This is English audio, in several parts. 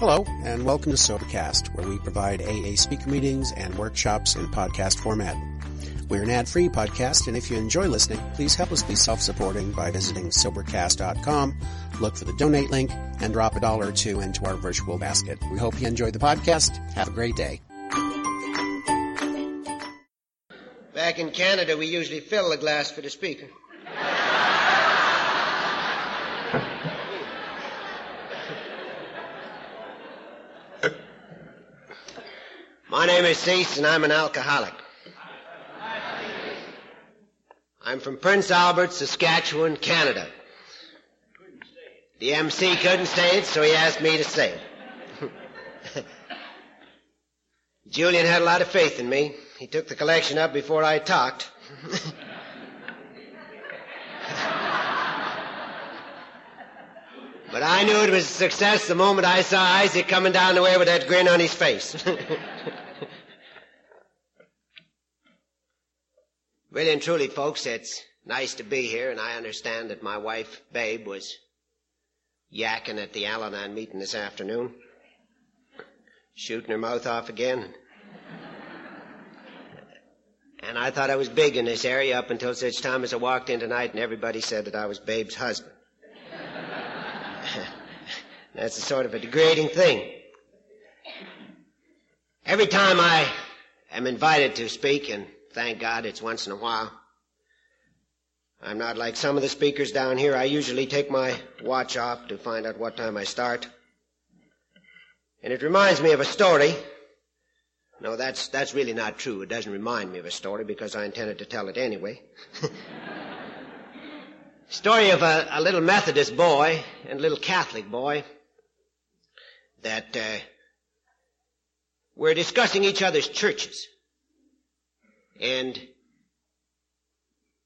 Hello, and welcome to Sobercast, where we provide AA speaker meetings and workshops in podcast format. We're an ad-free podcast, and if you enjoy listening, please help us be self-supporting by visiting Sobercast.com, look for the donate link, and drop a dollar or two into our virtual basket. We hope you enjoy the podcast. Have a great day. Back in Canada, we usually fill the glass for the speaker. My name is Cease, and I'm an alcoholic. I'm from Prince Albert, Saskatchewan, Canada. The MC couldn't say it, so he asked me to say it. Julian had a lot of faith in me. He took the collection up before I talked. but I knew it was a success the moment I saw Isaac coming down the way with that grin on his face. really and truly, folks, it's nice to be here, and I understand that my wife, Babe, was yakking at the Al Anon meeting this afternoon, shooting her mouth off again. And I thought I was big in this area up until such time as I walked in tonight and everybody said that I was Babe's husband. That's a sort of a degrading thing. Every time I am invited to speak, and thank God it's once in a while, I'm not like some of the speakers down here. I usually take my watch off to find out what time I start. And it reminds me of a story. No, that's, that's really not true. It doesn't remind me of a story because I intended to tell it anyway. story of a, a, little Methodist boy and a little Catholic boy that uh, were discussing each other's churches. And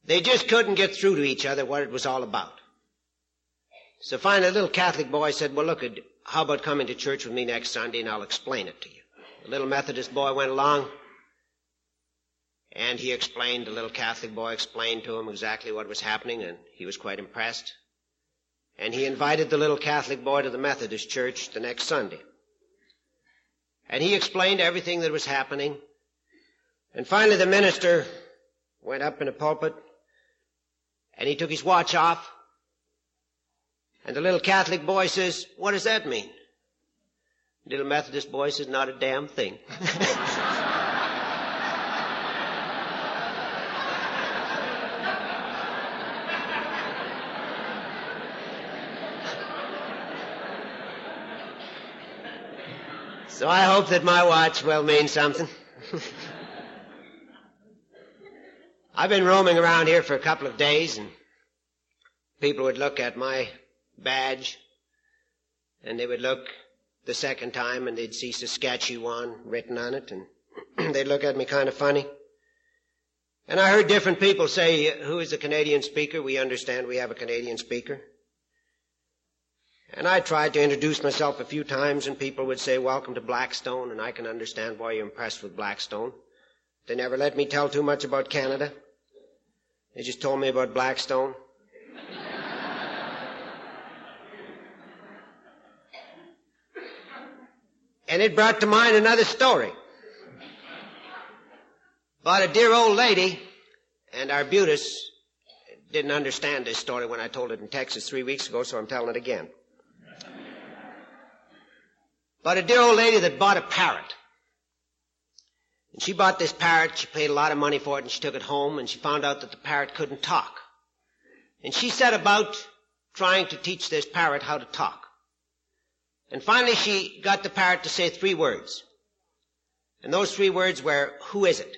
they just couldn't get through to each other what it was all about. So finally, the little Catholic boy said, well, look, how about coming to church with me next Sunday and I'll explain it to you. The little Methodist boy went along and he explained, the little Catholic boy explained to him exactly what was happening and he was quite impressed. And he invited the little Catholic boy to the Methodist church the next Sunday. And he explained everything that was happening. And finally the minister went up in the pulpit and he took his watch off. And the little Catholic boy says, what does that mean? The little Methodist boy says, not a damn thing. so I hope that my watch will mean something. I've been roaming around here for a couple of days and people would look at my badge and they would look the second time and they'd see Saskatchewan written on it and they'd look at me kind of funny. And I heard different people say, who is the Canadian speaker? We understand we have a Canadian speaker. And I tried to introduce myself a few times and people would say, welcome to Blackstone and I can understand why you're impressed with Blackstone. They never let me tell too much about Canada. They just told me about Blackstone. and it brought to mind another story about a dear old lady, and Arbutus didn't understand this story when I told it in Texas three weeks ago, so I'm telling it again. About a dear old lady that bought a parrot. And she bought this parrot, she paid a lot of money for it, and she took it home, and she found out that the parrot couldn't talk. And she set about trying to teach this parrot how to talk. And finally she got the parrot to say three words. And those three words were, who is it?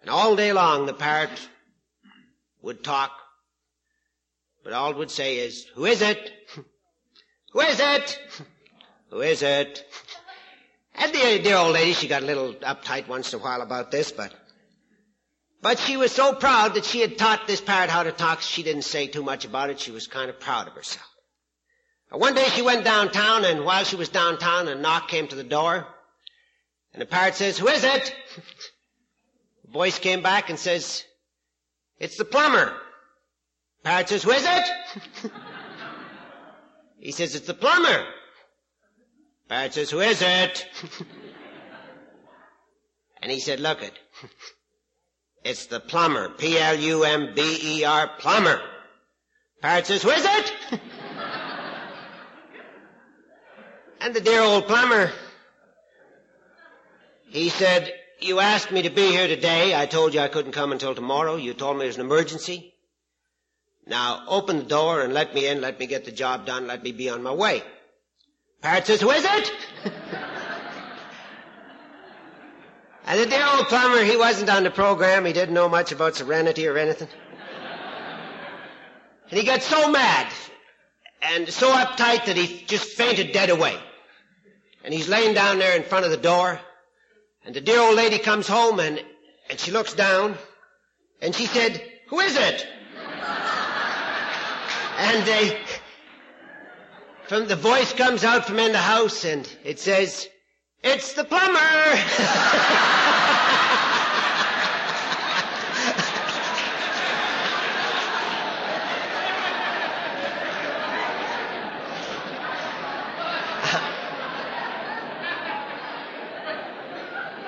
And all day long the parrot would talk, but all it would say is, who is it? who is it? who is it? And the dear old lady, she got a little uptight once in a while about this, but, but she was so proud that she had taught this parrot how to talk, she didn't say too much about it. She was kind of proud of herself. One day she went downtown, and while she was downtown, a knock came to the door, and the parrot says, who is it? The voice came back and says, it's the plumber. The Parrot says, who is it? he says, it's the plumber. Parrot says, who is it? and he said, look it. It's the plumber. P-L-U-M-B-E-R, plumber. Parrot says, who is it? and the dear old plumber, he said, you asked me to be here today. I told you I couldn't come until tomorrow. You told me it was an emergency. Now open the door and let me in. Let me get the job done. Let me be on my way. Parrot says, who is it? and the dear old plumber, he wasn't on the program. He didn't know much about serenity or anything. And he got so mad and so uptight that he just fainted dead away. And he's laying down there in front of the door. And the dear old lady comes home and, and she looks down and she said, who is it? and they, from the voice comes out from in the house and it says, it's the plumber!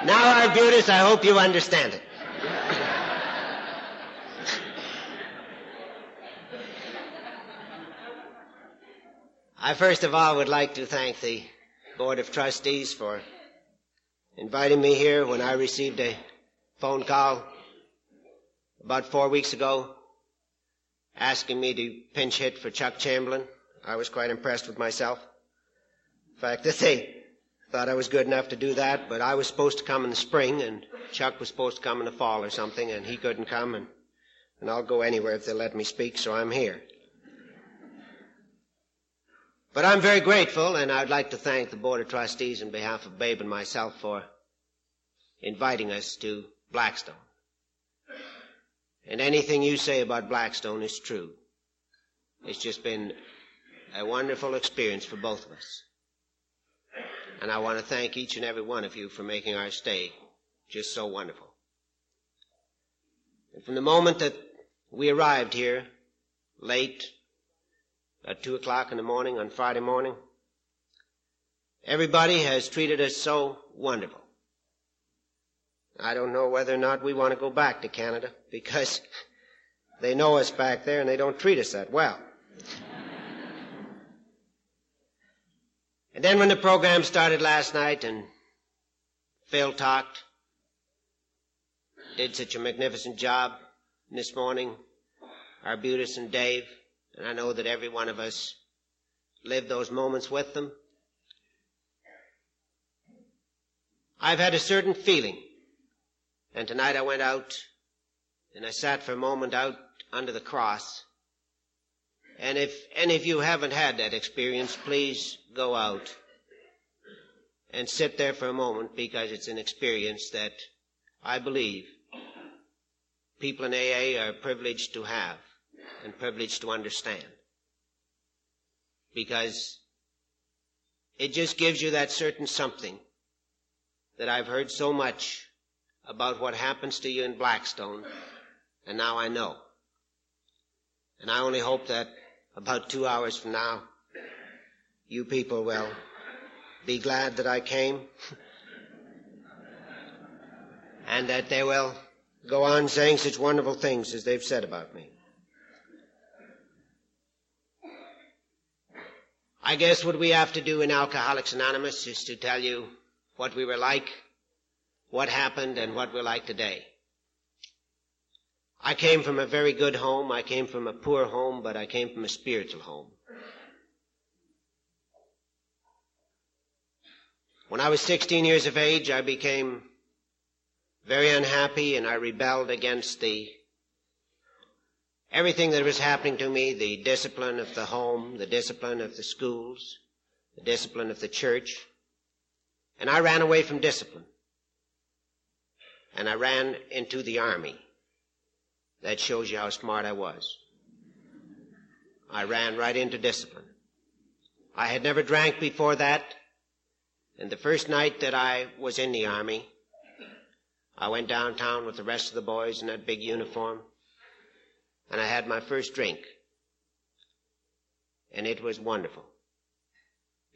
now, Arbutus, I hope you understand it. I first of all would like to thank the Board of Trustees for inviting me here when I received a phone call about four weeks ago asking me to pinch hit for Chuck Chamberlain. I was quite impressed with myself. In fact, they thought I was good enough to do that, but I was supposed to come in the spring and Chuck was supposed to come in the fall or something and he couldn't come and, and I'll go anywhere if they'll let me speak, so I'm here. But I'm very grateful, and I'd like to thank the Board of Trustees on behalf of Babe and myself for inviting us to Blackstone. And anything you say about Blackstone is true. It's just been a wonderful experience for both of us. And I want to thank each and every one of you for making our stay just so wonderful. And from the moment that we arrived here, late, at two o'clock in the morning on Friday morning. Everybody has treated us so wonderful. I don't know whether or not we want to go back to Canada because they know us back there and they don't treat us that well. and then when the program started last night and Phil talked, did such a magnificent job this morning, Arbutus and Dave, and I know that every one of us lived those moments with them. I've had a certain feeling. And tonight I went out and I sat for a moment out under the cross. And if any of you haven't had that experience, please go out and sit there for a moment because it's an experience that I believe people in AA are privileged to have and privileged to understand. Because it just gives you that certain something that I've heard so much about what happens to you in Blackstone, and now I know. And I only hope that about two hours from now, you people will be glad that I came, and that they will go on saying such wonderful things as they've said about me. I guess what we have to do in Alcoholics Anonymous is to tell you what we were like, what happened, and what we're like today. I came from a very good home. I came from a poor home, but I came from a spiritual home. When I was 16 years of age, I became very unhappy and I rebelled against the Everything that was happening to me, the discipline of the home, the discipline of the schools, the discipline of the church, and I ran away from discipline. And I ran into the army. That shows you how smart I was. I ran right into discipline. I had never drank before that. And the first night that I was in the army, I went downtown with the rest of the boys in that big uniform and I had my first drink. And it was wonderful.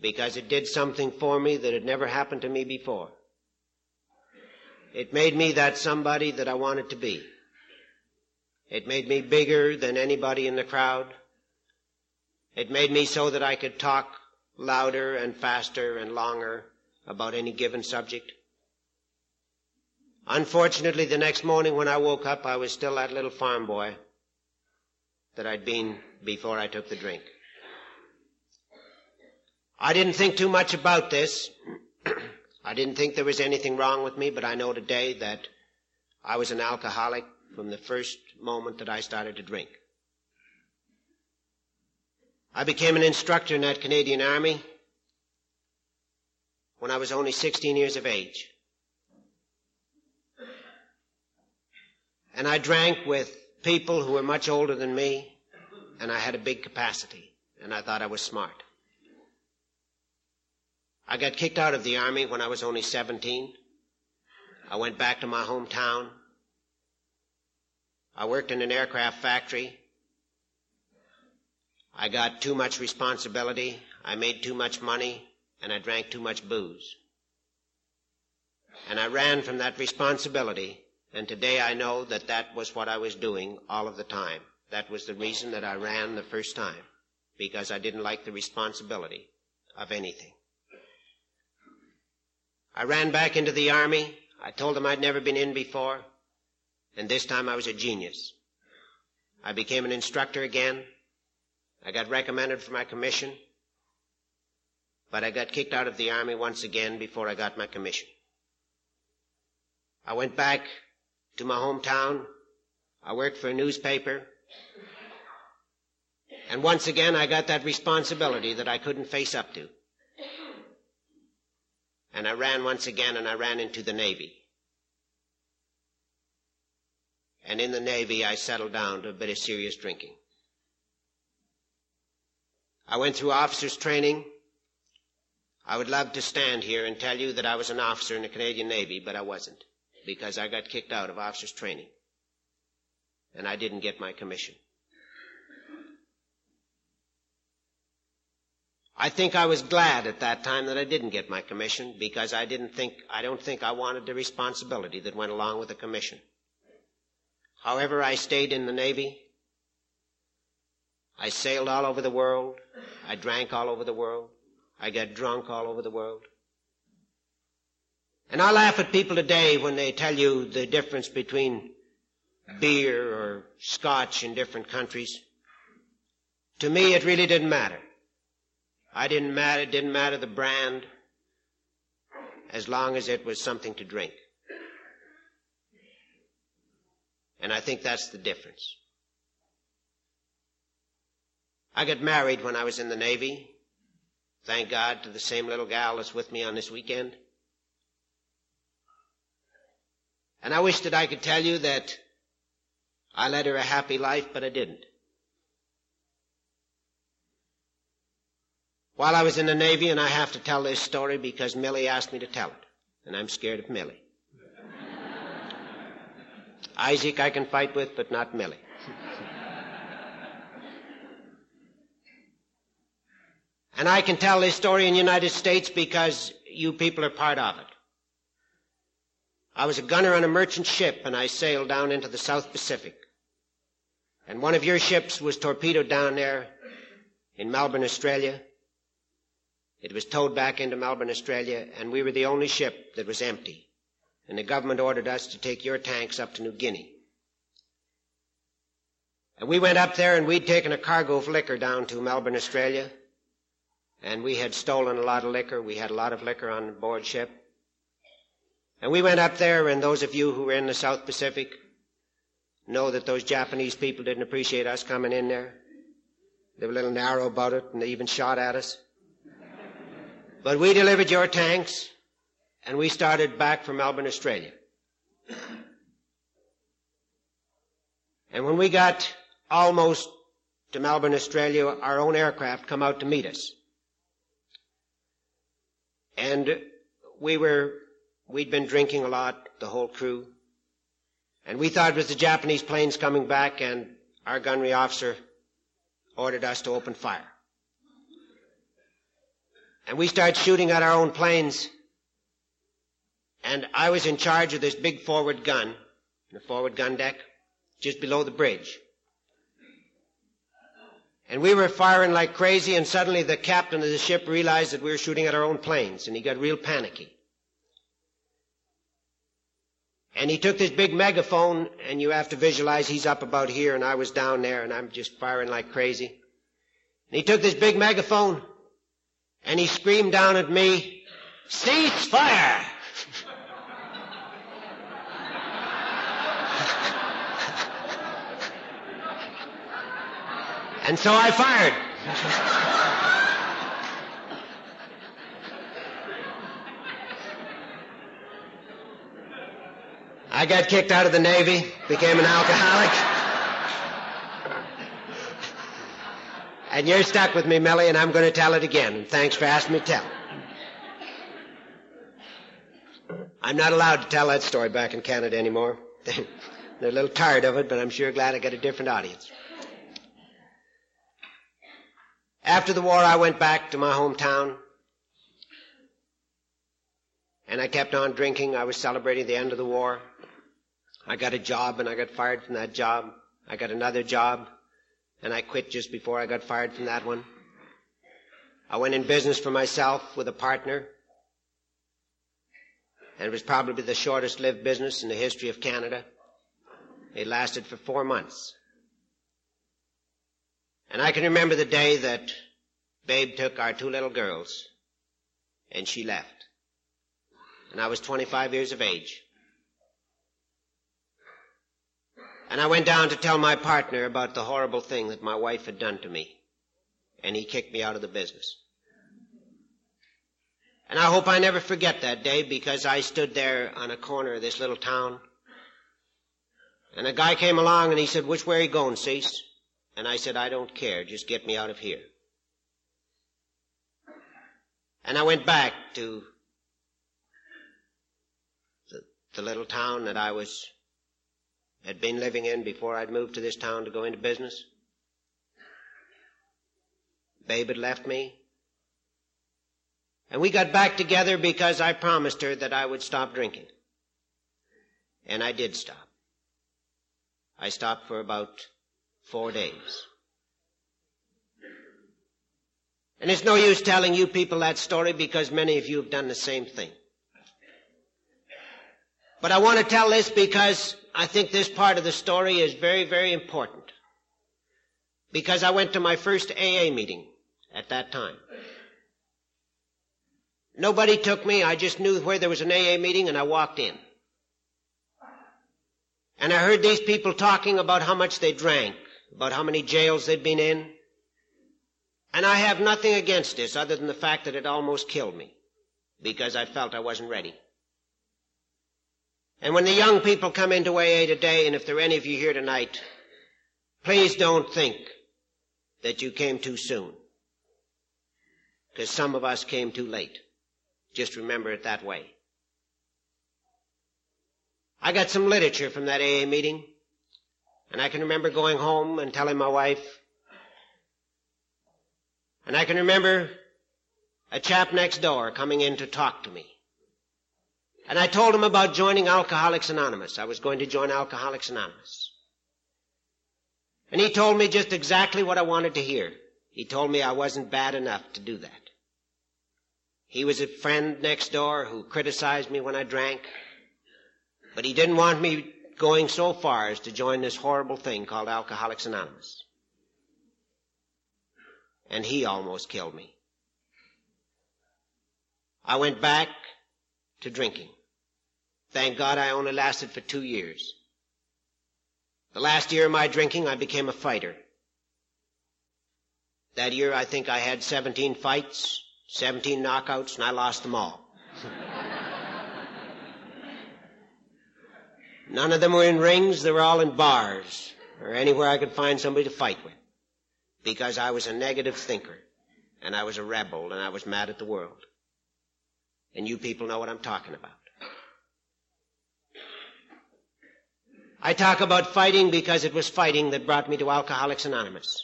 because it did something for me that had never happened to me before. It made me that somebody that I wanted to be. It made me bigger than anybody in the crowd. It made me so that I could talk louder and faster and longer about any given subject. Unfortunately, the next morning when I woke up, I was still that little farm boy that I'd been before I took the drink. I didn't think too much about this. I didn't think there was anything wrong with me, but I know today that I was an alcoholic from the first moment that I started to drink. I became an instructor in that Canadian Army when I was only 16 years of age. And I drank with people who were much older than me, and I had a big capacity, and I thought I was smart. I got kicked out of the Army when I was only 17. I went back to my hometown. I worked in an aircraft factory. I got too much responsibility. I made too much money, and I drank too much booze. And I ran from that responsibility and today I know that that was what I was doing all of the time. That was the reason that I ran the first time, because I didn't like the responsibility of anything. I ran back into the army. I told them I'd never been in before, and this time I was a genius. I became an instructor again. I got recommended for my commission, but I got kicked out of the army once again before I got my commission. I went back to my hometown. I worked for a newspaper. And once again, I got that responsibility that I couldn't face up to. And I ran once again and I ran into the Navy. And in the Navy, I settled down to a bit of serious drinking. I went through officers training. I would love to stand here and tell you that I was an officer in the Canadian Navy, but I wasn't because I got kicked out of officers training. And I didn't get my commission. I think I was glad at that time that I didn't get my commission because I didn't think, I don't think I wanted the responsibility that went along with the commission. However, I stayed in the Navy. I sailed all over the world. I drank all over the world. I got drunk all over the world. And I laugh at people today when they tell you the difference between beer or scotch in different countries. To me, it really didn't matter. I didn't matter, it didn't matter the brand as long as it was something to drink. And I think that's the difference. I got married when I was in the Navy. Thank God to the same little gal that's with me on this weekend. And I wish that I could tell you that I led her a happy life, but I didn't. While I was in the Navy, and I have to tell this story because Millie asked me to tell it, and I'm scared of Millie. Isaac I can fight with, but not Millie. and I can tell this story in the United States because you people are part of it. I was a gunner on a merchant ship and I sailed down into the South Pacific. And one of your ships was torpedoed down there in Melbourne, Australia. It was towed back into Melbourne, Australia, and we were the only ship that was empty. And the government ordered us to take your tanks up to New Guinea. And we went up there and we'd taken a cargo of liquor down to Melbourne, Australia. And we had stolen a lot of liquor. We had a lot of liquor on board ship. And we went up there, and those of you who were in the South Pacific know that those Japanese people didn't appreciate us coming in there. They were a little narrow about it, and they even shot at us. But we delivered your tanks, and we started back from Melbourne, Australia. And when we got almost to Melbourne, Australia, our own aircraft come out to meet us. And we were We'd been drinking a lot, the whole crew. And we thought it was the Japanese planes coming back and our gunnery officer ordered us to open fire. And we started shooting at our own planes. And I was in charge of this big forward gun, the forward gun deck, just below the bridge. And we were firing like crazy, and suddenly the captain of the ship realized that we were shooting at our own planes, and he got real panicky. And he took this big megaphone, and you have to visualize he's up about here, and I was down there, and I'm just firing like crazy. And he took this big megaphone, and he screamed down at me, cease fire! and so I fired. I got kicked out of the Navy, became an alcoholic. and you're stuck with me, Millie, and I'm going to tell it again. Thanks for asking me to tell. I'm not allowed to tell that story back in Canada anymore. They're a little tired of it, but I'm sure glad I got a different audience. After the war, I went back to my hometown. And I kept on drinking. I was celebrating the end of the war. I got a job and I got fired from that job. I got another job and I quit just before I got fired from that one. I went in business for myself with a partner. And it was probably the shortest lived business in the history of Canada. It lasted for four months. And I can remember the day that Babe took our two little girls and she left. And I was 25 years of age. And I went down to tell my partner about the horrible thing that my wife had done to me. And he kicked me out of the business. And I hope I never forget that day because I stood there on a corner of this little town. And a guy came along and he said, which way are you going, Cease? And I said, I don't care. Just get me out of here. And I went back to the, the little town that I was had been living in before I'd moved to this town to go into business. Babe had left me. And we got back together because I promised her that I would stop drinking. And I did stop. I stopped for about four days. And it's no use telling you people that story because many of you have done the same thing. But I want to tell this because I think this part of the story is very, very important. Because I went to my first AA meeting at that time. Nobody took me. I just knew where there was an AA meeting and I walked in. And I heard these people talking about how much they drank, about how many jails they'd been in. And I have nothing against this other than the fact that it almost killed me because I felt I wasn't ready. And when the young people come into AA today, and if there are any of you here tonight, please don't think that you came too soon. Because some of us came too late. Just remember it that way. I got some literature from that AA meeting, and I can remember going home and telling my wife, and I can remember a chap next door coming in to talk to me. And I told him about joining Alcoholics Anonymous. I was going to join Alcoholics Anonymous. And he told me just exactly what I wanted to hear. He told me I wasn't bad enough to do that. He was a friend next door who criticized me when I drank, but he didn't want me going so far as to join this horrible thing called Alcoholics Anonymous. And he almost killed me. I went back to drinking. Thank God I only lasted for two years. The last year of my drinking, I became a fighter. That year, I think I had 17 fights, 17 knockouts, and I lost them all. None of them were in rings, they were all in bars, or anywhere I could find somebody to fight with. Because I was a negative thinker, and I was a rebel, and I was mad at the world. And you people know what I'm talking about. I talk about fighting because it was fighting that brought me to Alcoholics Anonymous.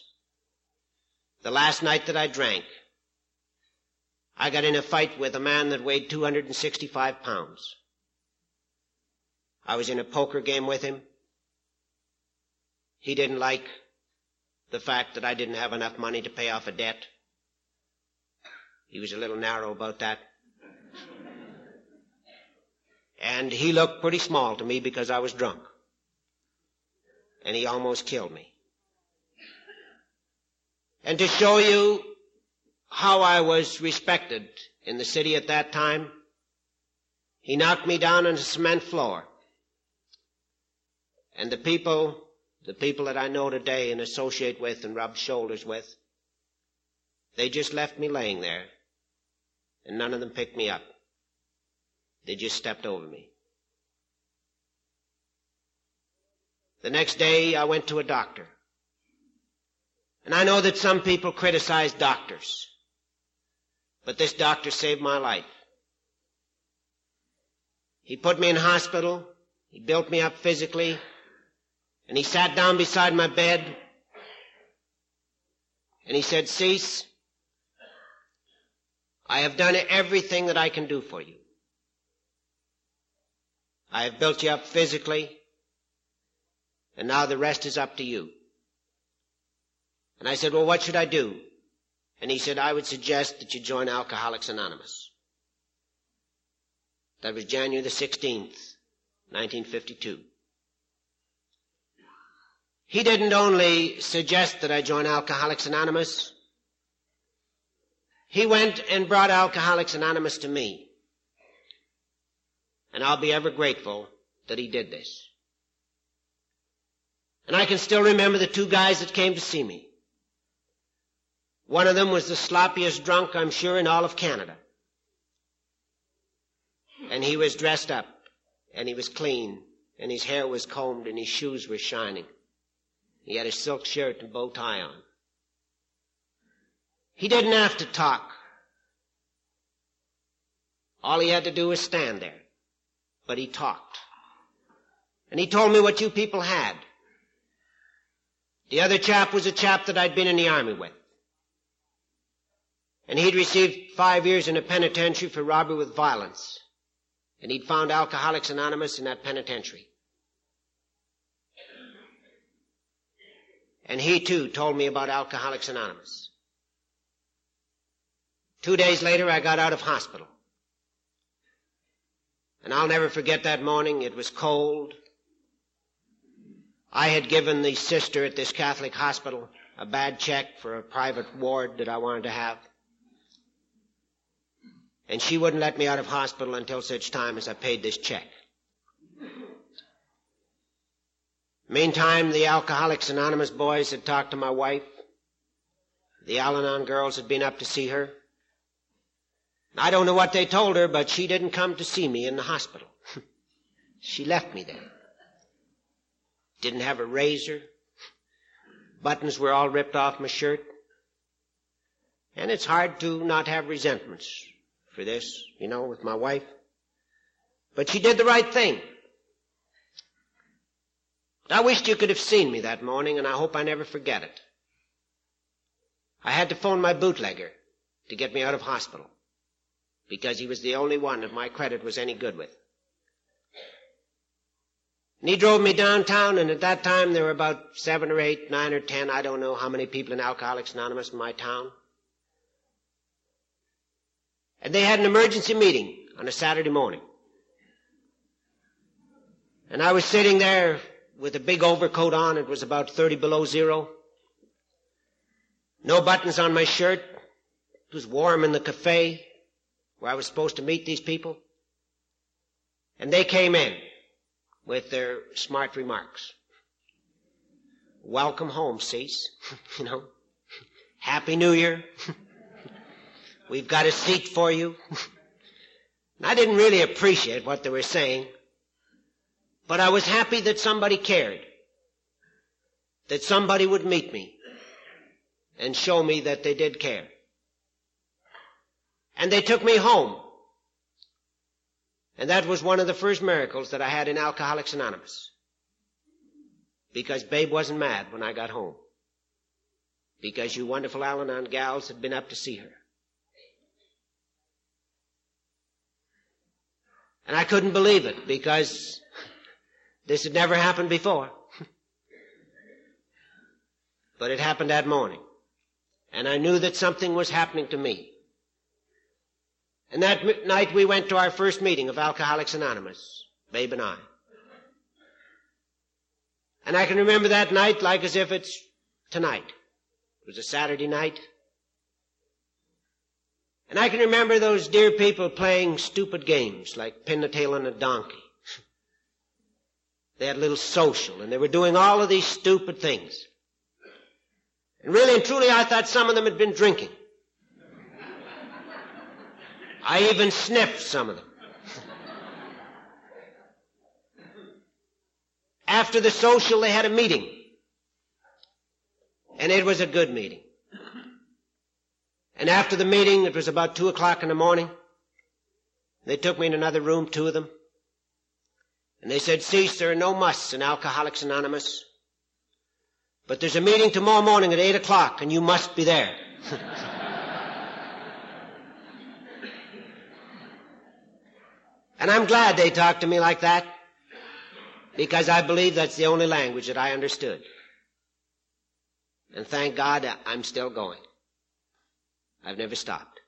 The last night that I drank, I got in a fight with a man that weighed 265 pounds. I was in a poker game with him. He didn't like the fact that I didn't have enough money to pay off a debt. He was a little narrow about that. And he looked pretty small to me because I was drunk. And he almost killed me. And to show you how I was respected in the city at that time, he knocked me down on the cement floor. And the people, the people that I know today and associate with and rub shoulders with, they just left me laying there. And none of them picked me up. They just stepped over me. The next day I went to a doctor. And I know that some people criticize doctors. But this doctor saved my life. He put me in hospital. He built me up physically. And he sat down beside my bed. And he said, Cease. I have done everything that I can do for you. I have built you up physically. And now the rest is up to you. And I said, well, what should I do? And he said, I would suggest that you join Alcoholics Anonymous. That was January the 16th, 1952. He didn't only suggest that I join Alcoholics Anonymous. He went and brought Alcoholics Anonymous to me. And I'll be ever grateful that he did this. And I can still remember the two guys that came to see me. One of them was the sloppiest drunk, I'm sure, in all of Canada. And he was dressed up, and he was clean, and his hair was combed, and his shoes were shining. He had a silk shirt and bow tie on. He didn't have to talk. All he had to do was stand there. But he talked. And he told me what you people had. The other chap was a chap that I'd been in the army with. And he'd received five years in a penitentiary for robbery with violence. And he'd found Alcoholics Anonymous in that penitentiary. And he too told me about Alcoholics Anonymous. Two days later, I got out of hospital. And I'll never forget that morning. It was cold. I had given the sister at this Catholic hospital a bad check for a private ward that I wanted to have. And she wouldn't let me out of hospital until such time as I paid this check. Meantime, the Alcoholics Anonymous boys had talked to my wife. The Al Anon girls had been up to see her. I don't know what they told her, but she didn't come to see me in the hospital. she left me there. Didn't have a razor. Buttons were all ripped off my shirt. And it's hard to not have resentments for this, you know, with my wife. But she did the right thing. I wished you could have seen me that morning, and I hope I never forget it. I had to phone my bootlegger to get me out of hospital because he was the only one that my credit was any good with. And he drove me downtown, and at that time there were about seven or eight, nine or ten, I don't know how many people in Alcoholics Anonymous in my town. And they had an emergency meeting on a Saturday morning. And I was sitting there with a big overcoat on. It was about 30 below zero. No buttons on my shirt. It was warm in the cafe where I was supposed to meet these people. And they came in with their smart remarks. Welcome home, Cease. you know. Happy New Year. We've got a seat for you. I didn't really appreciate what they were saying, but I was happy that somebody cared. That somebody would meet me and show me that they did care. And they took me home. And that was one of the first miracles that I had in Alcoholics Anonymous. Because Babe wasn't mad when I got home. Because you wonderful Al Anon gals had been up to see her. And I couldn't believe it because this had never happened before. but it happened that morning. And I knew that something was happening to me. And that night we went to our first meeting of Alcoholics Anonymous, Babe and I. And I can remember that night like as if it's tonight. It was a Saturday night. And I can remember those dear people playing stupid games like pin the tail on a donkey. They had a little social and they were doing all of these stupid things. And really and truly I thought some of them had been drinking. I even sniffed some of them. After the social, they had a meeting. And it was a good meeting. And after the meeting, it was about two o'clock in the morning. They took me in another room, two of them. And they said, cease, there are no musts in Alcoholics Anonymous. But there's a meeting tomorrow morning at eight o'clock and you must be there. and I'm glad they talked to me like that because I believe that's the only language that I understood. And thank God I'm still going. I've never stopped.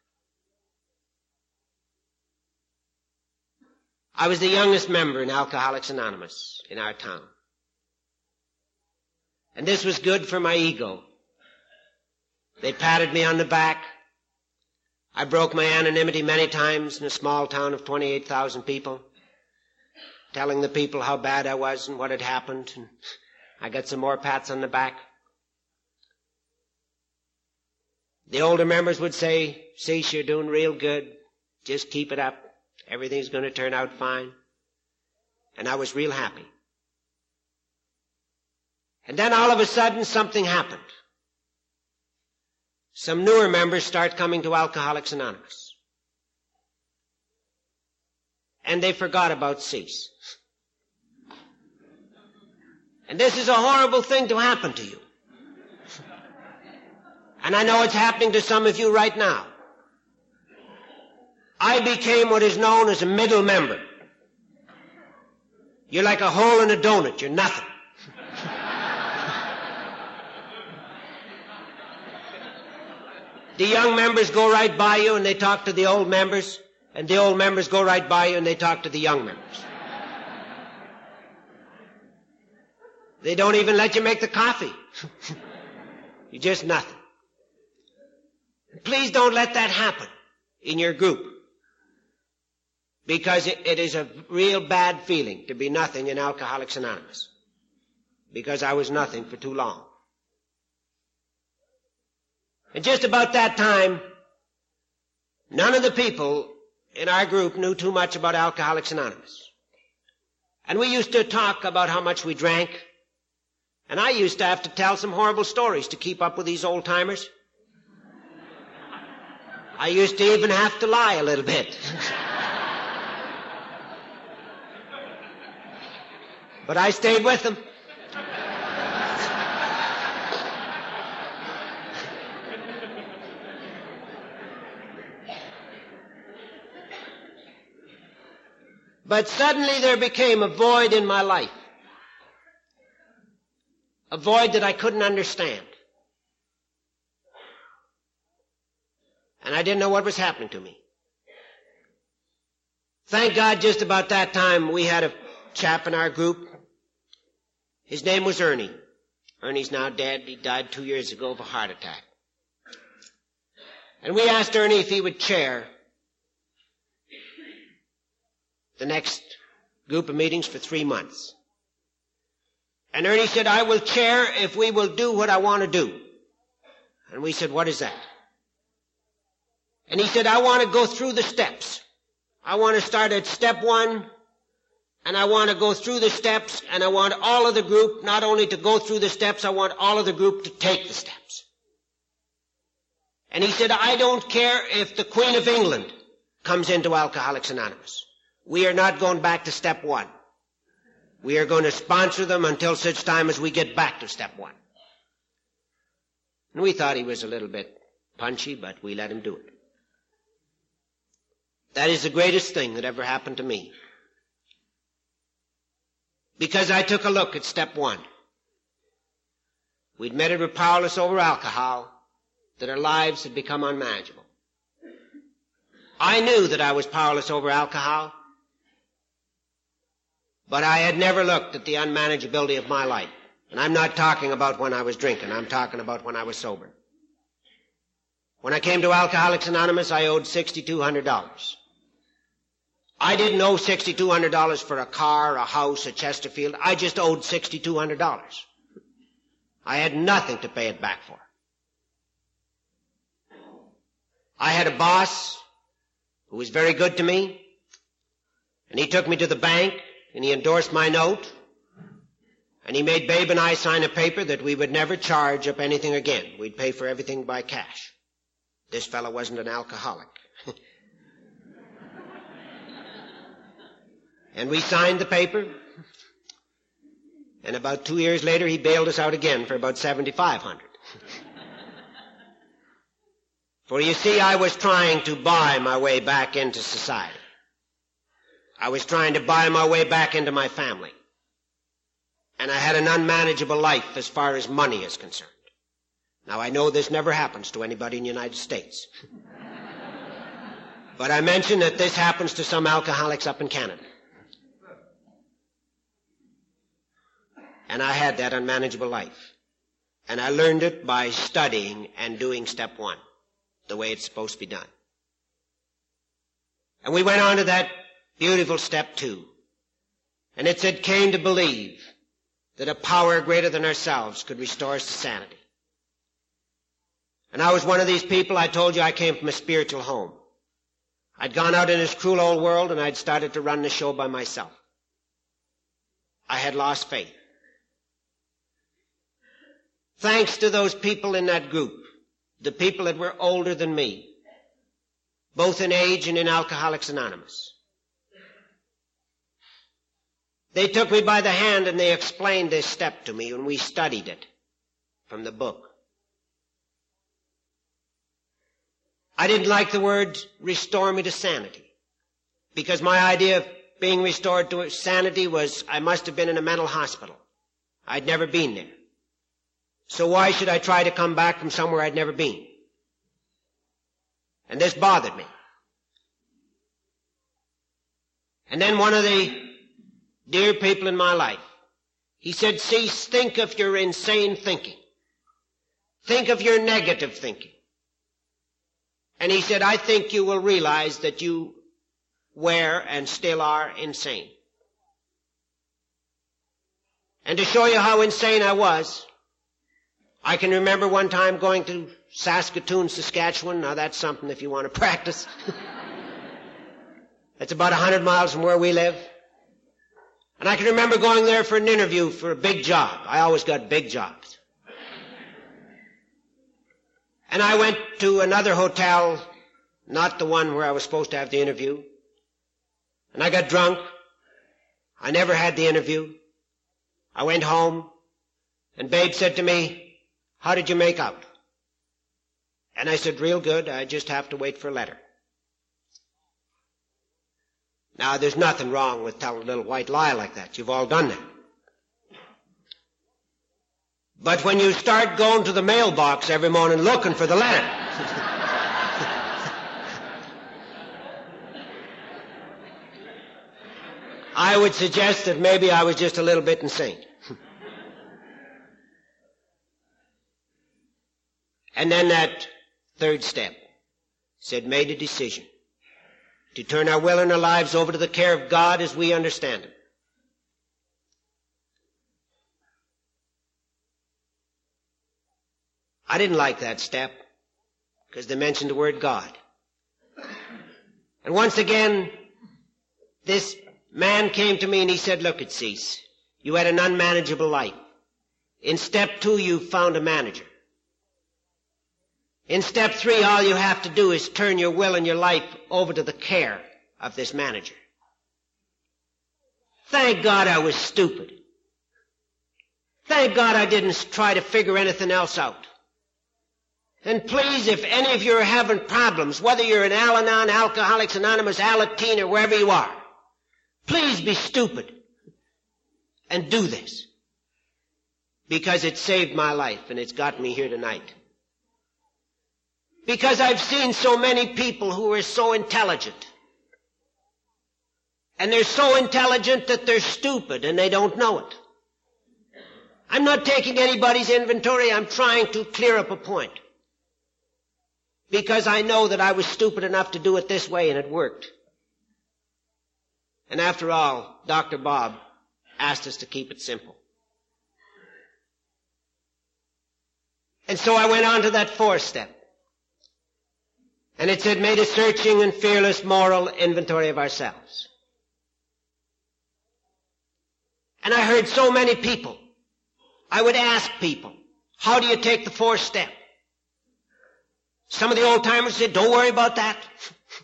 I was the youngest member in Alcoholics Anonymous in our town. And this was good for my ego. They patted me on the back. I broke my anonymity many times in a small town of 28,000 people telling the people how bad I was and what had happened. And I got some more pats on the back. The older members would say, Cease, you're doing real good. Just keep it up. Everything's going to turn out fine. And I was real happy. And then all of a sudden something happened. Some newer members start coming to Alcoholics Anonymous. And they forgot about cease. And this is a horrible thing to happen to you. And I know it's happening to some of you right now. I became what is known as a middle member. You're like a hole in a donut. You're nothing. The young members go right by you and they talk to the old members, and the old members go right by you and they talk to the young members. They don't even let you make the coffee. You're just nothing. Please don't let that happen in your group. Because it, it is a real bad feeling to be nothing in Alcoholics Anonymous. Because I was nothing for too long. And just about that time, none of the people in our group knew too much about Alcoholics Anonymous. And we used to talk about how much we drank, and I used to have to tell some horrible stories to keep up with these old timers. I used to even have to lie a little bit. but I stayed with them. But suddenly there became a void in my life a void that I couldn't understand. And I didn't know what was happening to me. Thank God just about that time we had a chap in our group. His name was Ernie. Ernie's now dead. He died two years ago of a heart attack. And we asked Ernie if he would chair the next group of meetings for three months. And Ernie said, I will chair if we will do what I want to do. And we said, what is that? And he said, I want to go through the steps. I want to start at step one, and I want to go through the steps, and I want all of the group not only to go through the steps, I want all of the group to take the steps. And he said, I don't care if the Queen of England comes into Alcoholics Anonymous. We are not going back to step one. We are going to sponsor them until such time as we get back to step one. And we thought he was a little bit punchy, but we let him do it. That is the greatest thing that ever happened to me. Because I took a look at step one. We admitted we're powerless over alcohol, that our lives had become unmanageable. I knew that I was powerless over alcohol, but I had never looked at the unmanageability of my life. And I'm not talking about when I was drinking, I'm talking about when I was sober. When I came to Alcoholics Anonymous, I owed $6,200. I didn't owe $6,200 for a car, a house, a Chesterfield. I just owed $6,200. I had nothing to pay it back for. I had a boss who was very good to me, and he took me to the bank, and he endorsed my note, and he made Babe and I sign a paper that we would never charge up anything again. We'd pay for everything by cash. This fellow wasn't an alcoholic. and we signed the paper, and about two years later he bailed us out again for about 7,500. For you see, I was trying to buy my way back into society. I was trying to buy my way back into my family. And I had an unmanageable life as far as money is concerned. Now I know this never happens to anybody in the United States. but I mention that this happens to some alcoholics up in Canada. And I had that unmanageable life. And I learned it by studying and doing step one the way it's supposed to be done. And we went on to that beautiful step two. And it said, came to believe that a power greater than ourselves could restore us to sanity. And I was one of these people, I told you I came from a spiritual home. I'd gone out in this cruel old world and I'd started to run the show by myself. I had lost faith. Thanks to those people in that group, the people that were older than me, both in age and in Alcoholics Anonymous. They took me by the hand and they explained this step to me and we studied it from the book. I didn't like the word restore me to sanity because my idea of being restored to sanity was I must have been in a mental hospital. I'd never been there. So why should I try to come back from somewhere I'd never been? And this bothered me. And then one of the dear people in my life, he said, cease, think of your insane thinking. Think of your negative thinking. And he said, I think you will realize that you were and still are insane. And to show you how insane I was, I can remember one time going to Saskatoon, Saskatchewan. Now that's something if you want to practice. It's about a hundred miles from where we live. And I can remember going there for an interview for a big job. I always got big jobs. And I went to another hotel, not the one where I was supposed to have the interview. And I got drunk. I never had the interview. I went home and Babe said to me, how did you make out? And I said, real good. I just have to wait for a letter. Now, there's nothing wrong with telling a little white lie like that. You've all done that. But when you start going to the mailbox every morning looking for the letter, I would suggest that maybe I was just a little bit insane. And then that third step said, made a decision to turn our will and our lives over to the care of God as we understand Him. I didn't like that step because they mentioned the word God. And once again, this man came to me and he said, look at Cease. You had an unmanageable life. In step two, you found a manager. In step three, all you have to do is turn your will and your life over to the care of this manager. Thank God I was stupid. Thank God I didn't try to figure anything else out. And please, if any of you are having problems, whether you're in Al-Anon, Alcoholics Anonymous, Alateen, or wherever you are, please be stupid. and do this. Because it saved my life and it's got me here tonight. Because I've seen so many people who are so intelligent. And they're so intelligent that they're stupid and they don't know it. I'm not taking anybody's inventory. I'm trying to clear up a point. Because I know that I was stupid enough to do it this way and it worked. And after all, Dr. Bob asked us to keep it simple. And so I went on to that fourth step. And it said, made a searching and fearless moral inventory of ourselves. And I heard so many people. I would ask people, how do you take the fourth step? Some of the old timers said, don't worry about that.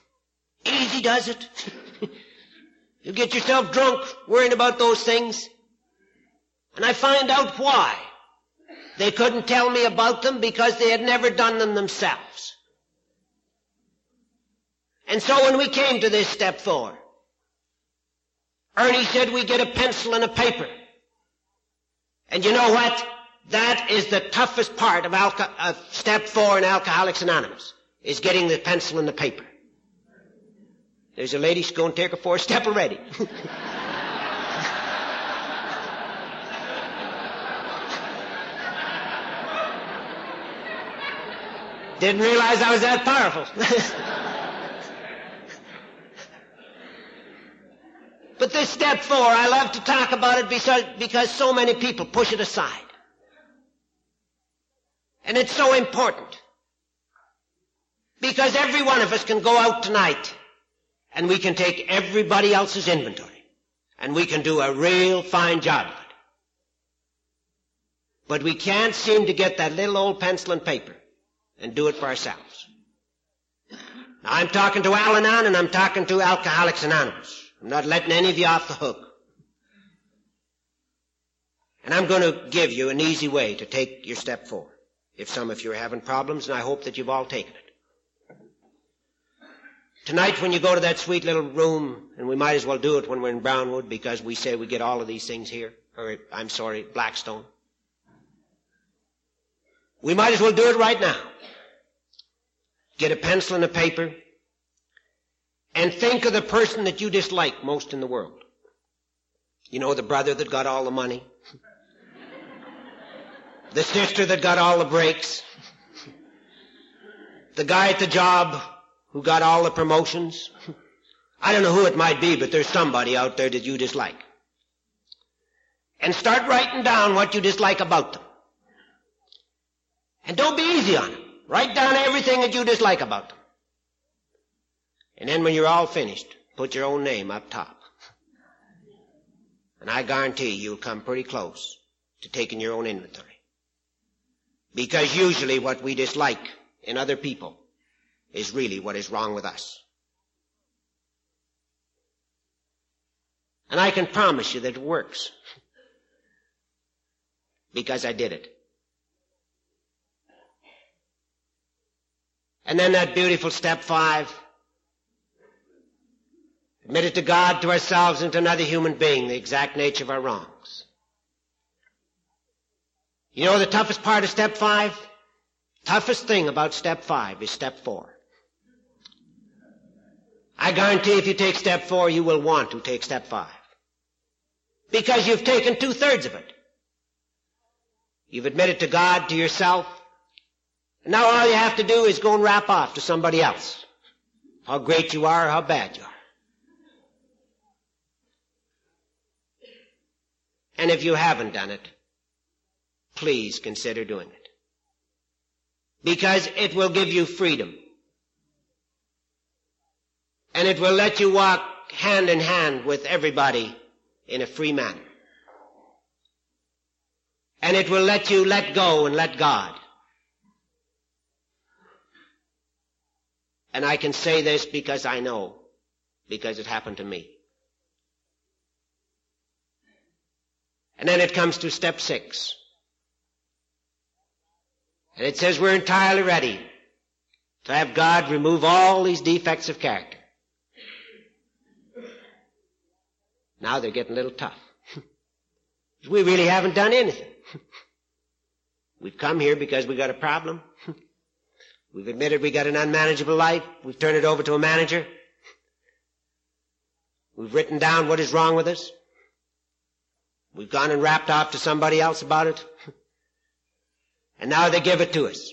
Easy does it. you get yourself drunk worrying about those things. And I find out why. They couldn't tell me about them because they had never done them themselves. And so when we came to this step four, Ernie said we get a pencil and a paper. And you know what? That is the toughest part of, alco- of step four in Alcoholics Anonymous, is getting the pencil and the paper. There's a lady, she's going to take her fourth step already. Didn't realize I was that powerful. but this step four, I love to talk about it because, so many people push it aside. And it's so important. Because every one of us can go out tonight and we can take everybody else's inventory and we can do a real fine job of it. But we can't seem to get that little old pencil and paper and do it for ourselves. Now, I'm talking to Al Anon and I'm talking to Alcoholics Anonymous. I'm not letting any of you off the hook. And I'm going to give you an easy way to take your step forward. If some of you are having problems, and I hope that you've all taken it. Tonight when you go to that sweet little room, and we might as well do it when we're in Brownwood because we say we get all of these things here, or I'm sorry, Blackstone. We might as well do it right now. Get a pencil and a paper and think of the person that you dislike most in the world. You know, the brother that got all the money. The sister that got all the breaks. The guy at the job who got all the promotions. I don't know who it might be, but there's somebody out there that you dislike. And start writing down what you dislike about them. And don't be easy on them. Write down everything that you dislike about them. And then when you're all finished, put your own name up top. And I guarantee you'll come pretty close to taking your own inventory. Because usually what we dislike in other people is really what is wrong with us. And I can promise you that it works. Because I did it. And then that beautiful step five. Admit it to God, to ourselves, and to another human being, the exact nature of our wrongs. You know the toughest part of step five? Toughest thing about step five is step four. I guarantee if you take step four, you will want to take step five. Because you've taken two thirds of it. You've admitted to God, to yourself, now all you have to do is go and rap off to somebody else. How great you are, how bad you are. And if you haven't done it, please consider doing it. Because it will give you freedom. And it will let you walk hand in hand with everybody in a free manner. And it will let you let go and let God. And I can say this because I know, because it happened to me. And then it comes to step six. And it says we're entirely ready to have God remove all these defects of character. Now they're getting a little tough. We really haven't done anything. We've come here because we got a problem. We've admitted we got an unmanageable life. We've turned it over to a manager. We've written down what is wrong with us. We've gone and rapped off to somebody else about it. And now they give it to us.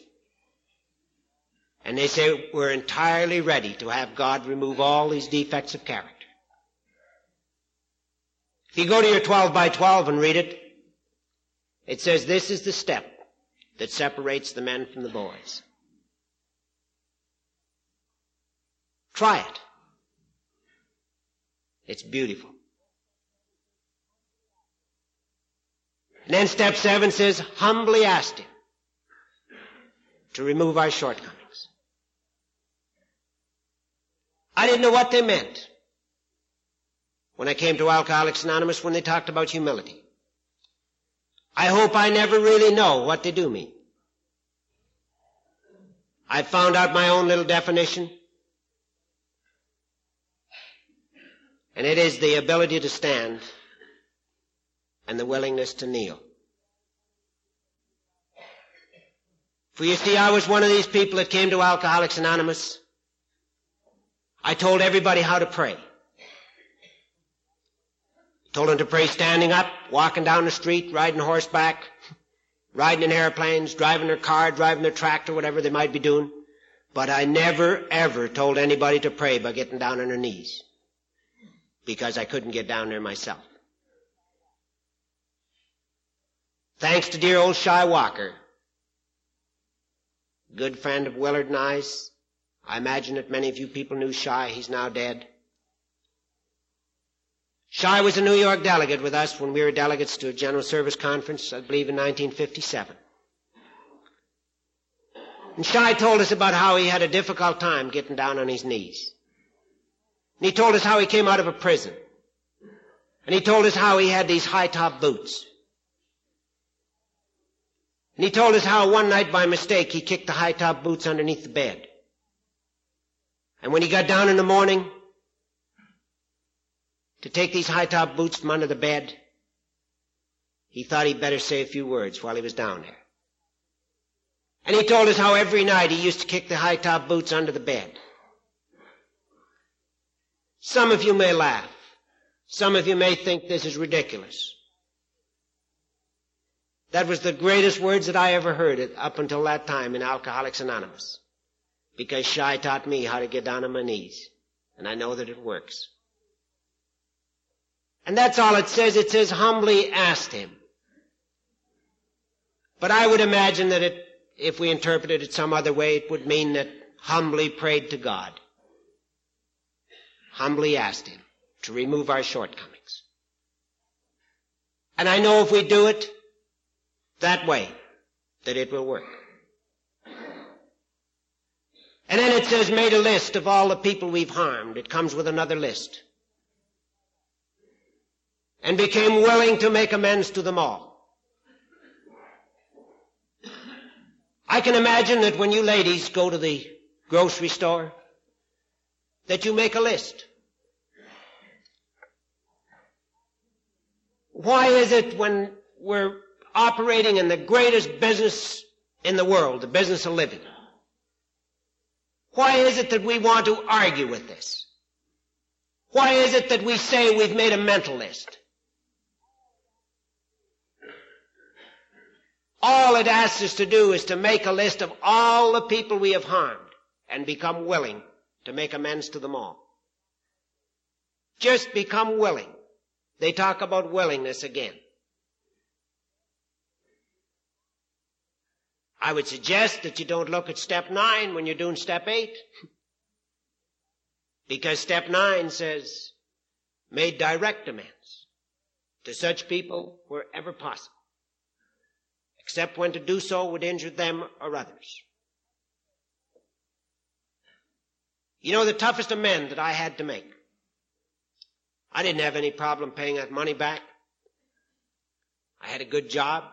And they say we're entirely ready to have God remove all these defects of character. If you go to your 12 by 12 and read it, it says this is the step that separates the men from the boys. Try it. It's beautiful. And then step seven says, humbly asked him to remove our shortcomings. I didn't know what they meant when I came to Alcoholics Anonymous when they talked about humility. I hope I never really know what they do mean. I found out my own little definition. And it is the ability to stand and the willingness to kneel. For you see, I was one of these people that came to Alcoholics Anonymous. I told everybody how to pray. Told them to pray standing up, walking down the street, riding horseback, riding in airplanes, driving their car, driving their tractor, whatever they might be doing. But I never, ever told anybody to pray by getting down on their knees. Because I couldn't get down there myself. Thanks to dear old Shy Walker, good friend of Willard and I's. I imagine that many of you people knew Shy. He's now dead. Shy was a New York delegate with us when we were delegates to a General Service Conference, I believe in 1957. And Shy told us about how he had a difficult time getting down on his knees. And he told us how he came out of a prison. And he told us how he had these high top boots. And he told us how one night by mistake he kicked the high top boots underneath the bed. And when he got down in the morning to take these high top boots from under the bed, he thought he'd better say a few words while he was down there. And he told us how every night he used to kick the high top boots under the bed. Some of you may laugh. Some of you may think this is ridiculous. That was the greatest words that I ever heard up until that time in Alcoholics Anonymous. Because Shy taught me how to get down on my knees. And I know that it works. And that's all it says. It says humbly asked him. But I would imagine that it, if we interpreted it some other way, it would mean that humbly prayed to God. Humbly asked him to remove our shortcomings. And I know if we do it, that way that it will work. And then it says, made a list of all the people we've harmed. It comes with another list. And became willing to make amends to them all. I can imagine that when you ladies go to the grocery store, that you make a list. Why is it when we're operating in the greatest business in the world, the business of living. Why is it that we want to argue with this? Why is it that we say we've made a mental list? All it asks us to do is to make a list of all the people we have harmed and become willing to make amends to them all. Just become willing. They talk about willingness again. I would suggest that you don't look at step nine when you're doing step eight. because step nine says, made direct amends to such people wherever possible, except when to do so would injure them or others. You know, the toughest amend that I had to make, I didn't have any problem paying that money back. I had a good job.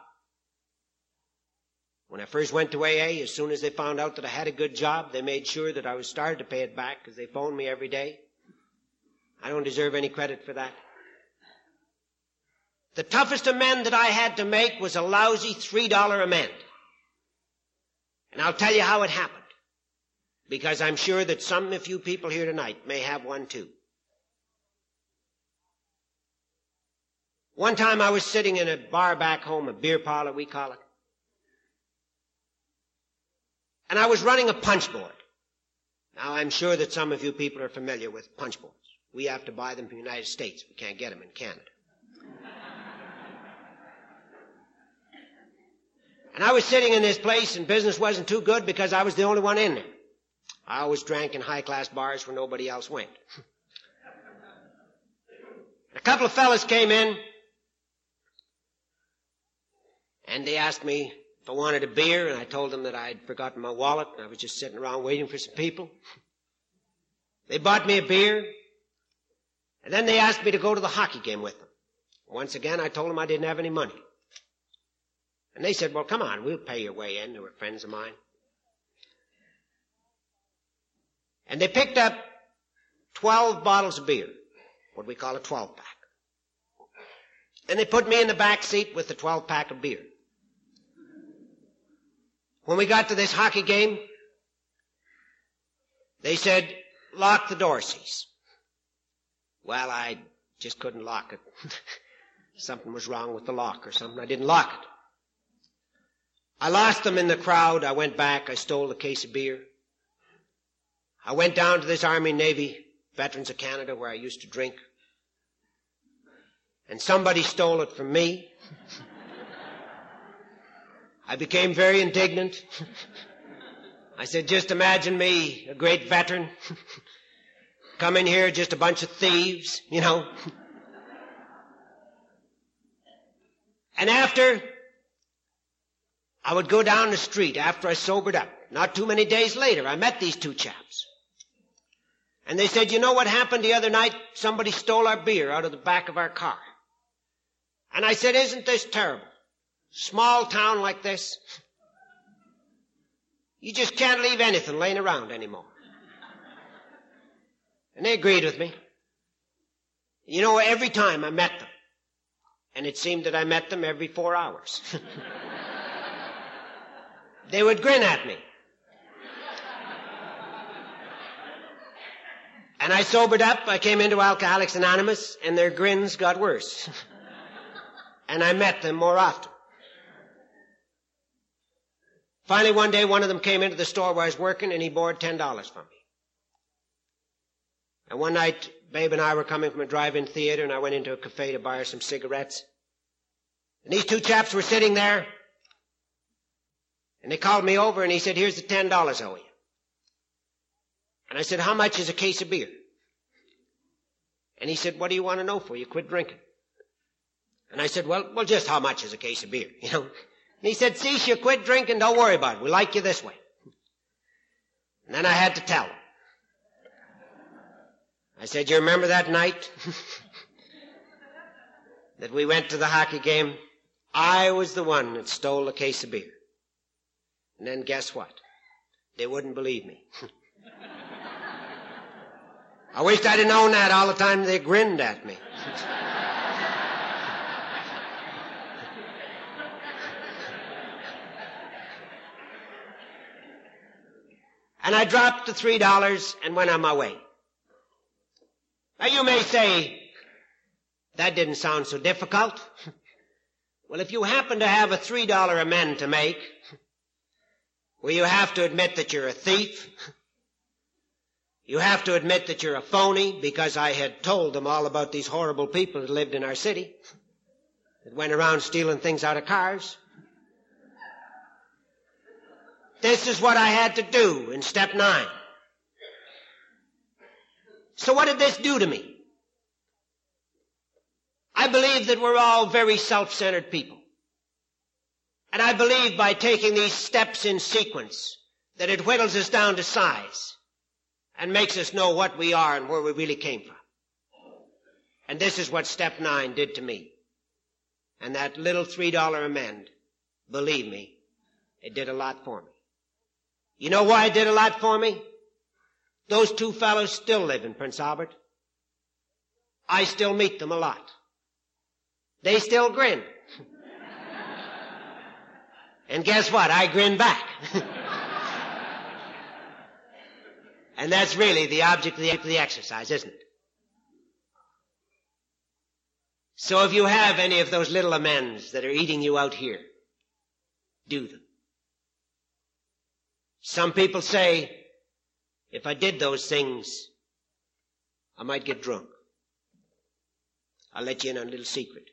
When I first went to AA, as soon as they found out that I had a good job, they made sure that I was started to pay it back because they phoned me every day. I don't deserve any credit for that. The toughest amend that I had to make was a lousy $3 amend. And I'll tell you how it happened. Because I'm sure that some of you people here tonight may have one too. One time I was sitting in a bar back home, a beer parlor we call it. And I was running a punch board. Now I'm sure that some of you people are familiar with punch boards. We have to buy them from the United States. We can't get them in Canada. And I was sitting in this place and business wasn't too good because I was the only one in there. I always drank in high class bars where nobody else went. a couple of fellas came in and they asked me I wanted a beer and I told them that I'd forgotten my wallet and I was just sitting around waiting for some people. They bought me a beer and then they asked me to go to the hockey game with them. Once again, I told them I didn't have any money. And they said, well, come on, we'll pay your way in. They were friends of mine. And they picked up 12 bottles of beer, what we call a 12 pack. And they put me in the back seat with the 12 pack of beer. When we got to this hockey game, they said, lock the Dorseys. Well, I just couldn't lock it. something was wrong with the lock or something. I didn't lock it. I lost them in the crowd. I went back. I stole a case of beer. I went down to this Army Navy Veterans of Canada where I used to drink. And somebody stole it from me. I became very indignant. I said, just imagine me, a great veteran, come in here, just a bunch of thieves, you know. and after I would go down the street after I sobered up. Not too many days later, I met these two chaps. And they said, you know what happened the other night? Somebody stole our beer out of the back of our car. And I said, isn't this terrible? Small town like this. You just can't leave anything laying around anymore. And they agreed with me. You know, every time I met them, and it seemed that I met them every four hours. they would grin at me. And I sobered up, I came into Alcoholics Anonymous, and their grins got worse. and I met them more often. Finally, one day, one of them came into the store where I was working, and he borrowed ten dollars from me. And one night, Babe and I were coming from a drive-in theater, and I went into a cafe to buy her some cigarettes. And these two chaps were sitting there, and they called me over and he said, here's the ten dollars I owe you. And I said, how much is a case of beer? And he said, what do you want to know for? You quit drinking. And I said, well, well, just how much is a case of beer, you know? And he said, Cease, you quit drinking, don't worry about it. We like you this way. And then I had to tell him. I said, you remember that night? that we went to the hockey game? I was the one that stole a case of beer. And then guess what? They wouldn't believe me. I wished I'd have known that all the time they grinned at me. and I dropped the three dollars and went on my way. Now you may say, that didn't sound so difficult. well, if you happen to have a three dollar amend to make, well, you have to admit that you're a thief. You have to admit that you're a phony because I had told them all about these horrible people that lived in our city that went around stealing things out of cars. This is what I had to do in step nine. So what did this do to me? I believe that we're all very self-centered people. And I believe by taking these steps in sequence that it whittles us down to size and makes us know what we are and where we really came from. And this is what step nine did to me. And that little three dollar amend, believe me, it did a lot for me. You know why it did a lot for me? Those two fellows still live in Prince Albert. I still meet them a lot. they still grin. and guess what? I grin back. and that's really the object of the, of the exercise, isn't it? So if you have any of those little amends that are eating you out here, do them. Some people say, if I did those things, I might get drunk. I'll let you in on a little secret.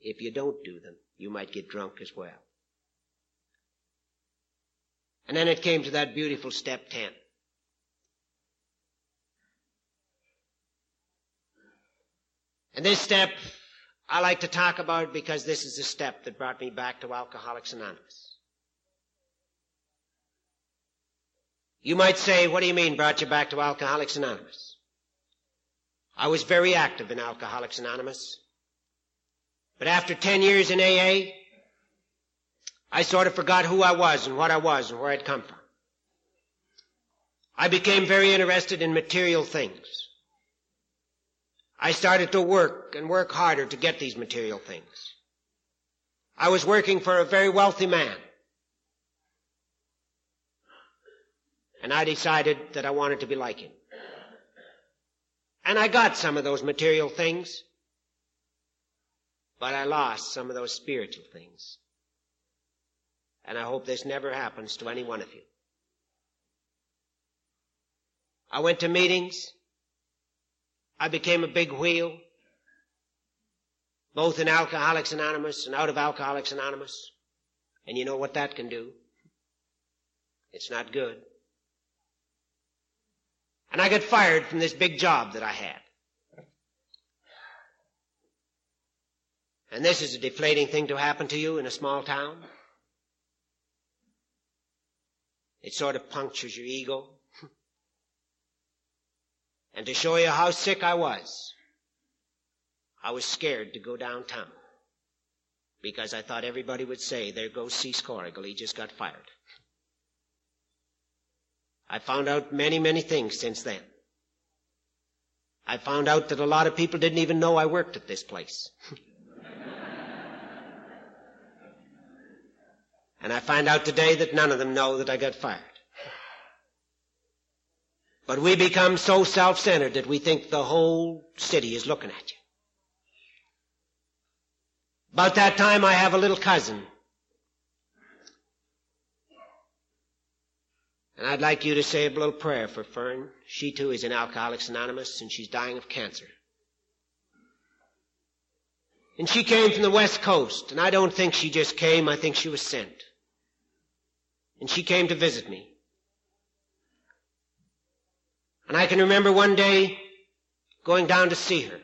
If you don't do them, you might get drunk as well. And then it came to that beautiful step 10. And this step I like to talk about because this is the step that brought me back to Alcoholics Anonymous. You might say, what do you mean brought you back to Alcoholics Anonymous? I was very active in Alcoholics Anonymous. But after 10 years in AA, I sort of forgot who I was and what I was and where I'd come from. I became very interested in material things. I started to work and work harder to get these material things. I was working for a very wealthy man. And I decided that I wanted to be like him. And I got some of those material things, but I lost some of those spiritual things. And I hope this never happens to any one of you. I went to meetings. I became a big wheel, both in Alcoholics Anonymous and out of Alcoholics Anonymous. And you know what that can do? It's not good. And I got fired from this big job that I had. And this is a deflating thing to happen to you in a small town. It sort of punctures your ego. and to show you how sick I was, I was scared to go downtown. Because I thought everybody would say, there goes Cease Corrigal, he just got fired. I found out many, many things since then. I found out that a lot of people didn't even know I worked at this place. and I find out today that none of them know that I got fired. But we become so self-centered that we think the whole city is looking at you. About that time I have a little cousin And I'd like you to say a little prayer for Fern. She too is in Alcoholics Anonymous and she's dying of cancer. And she came from the West Coast, and I don't think she just came, I think she was sent. And she came to visit me. And I can remember one day going down to see her.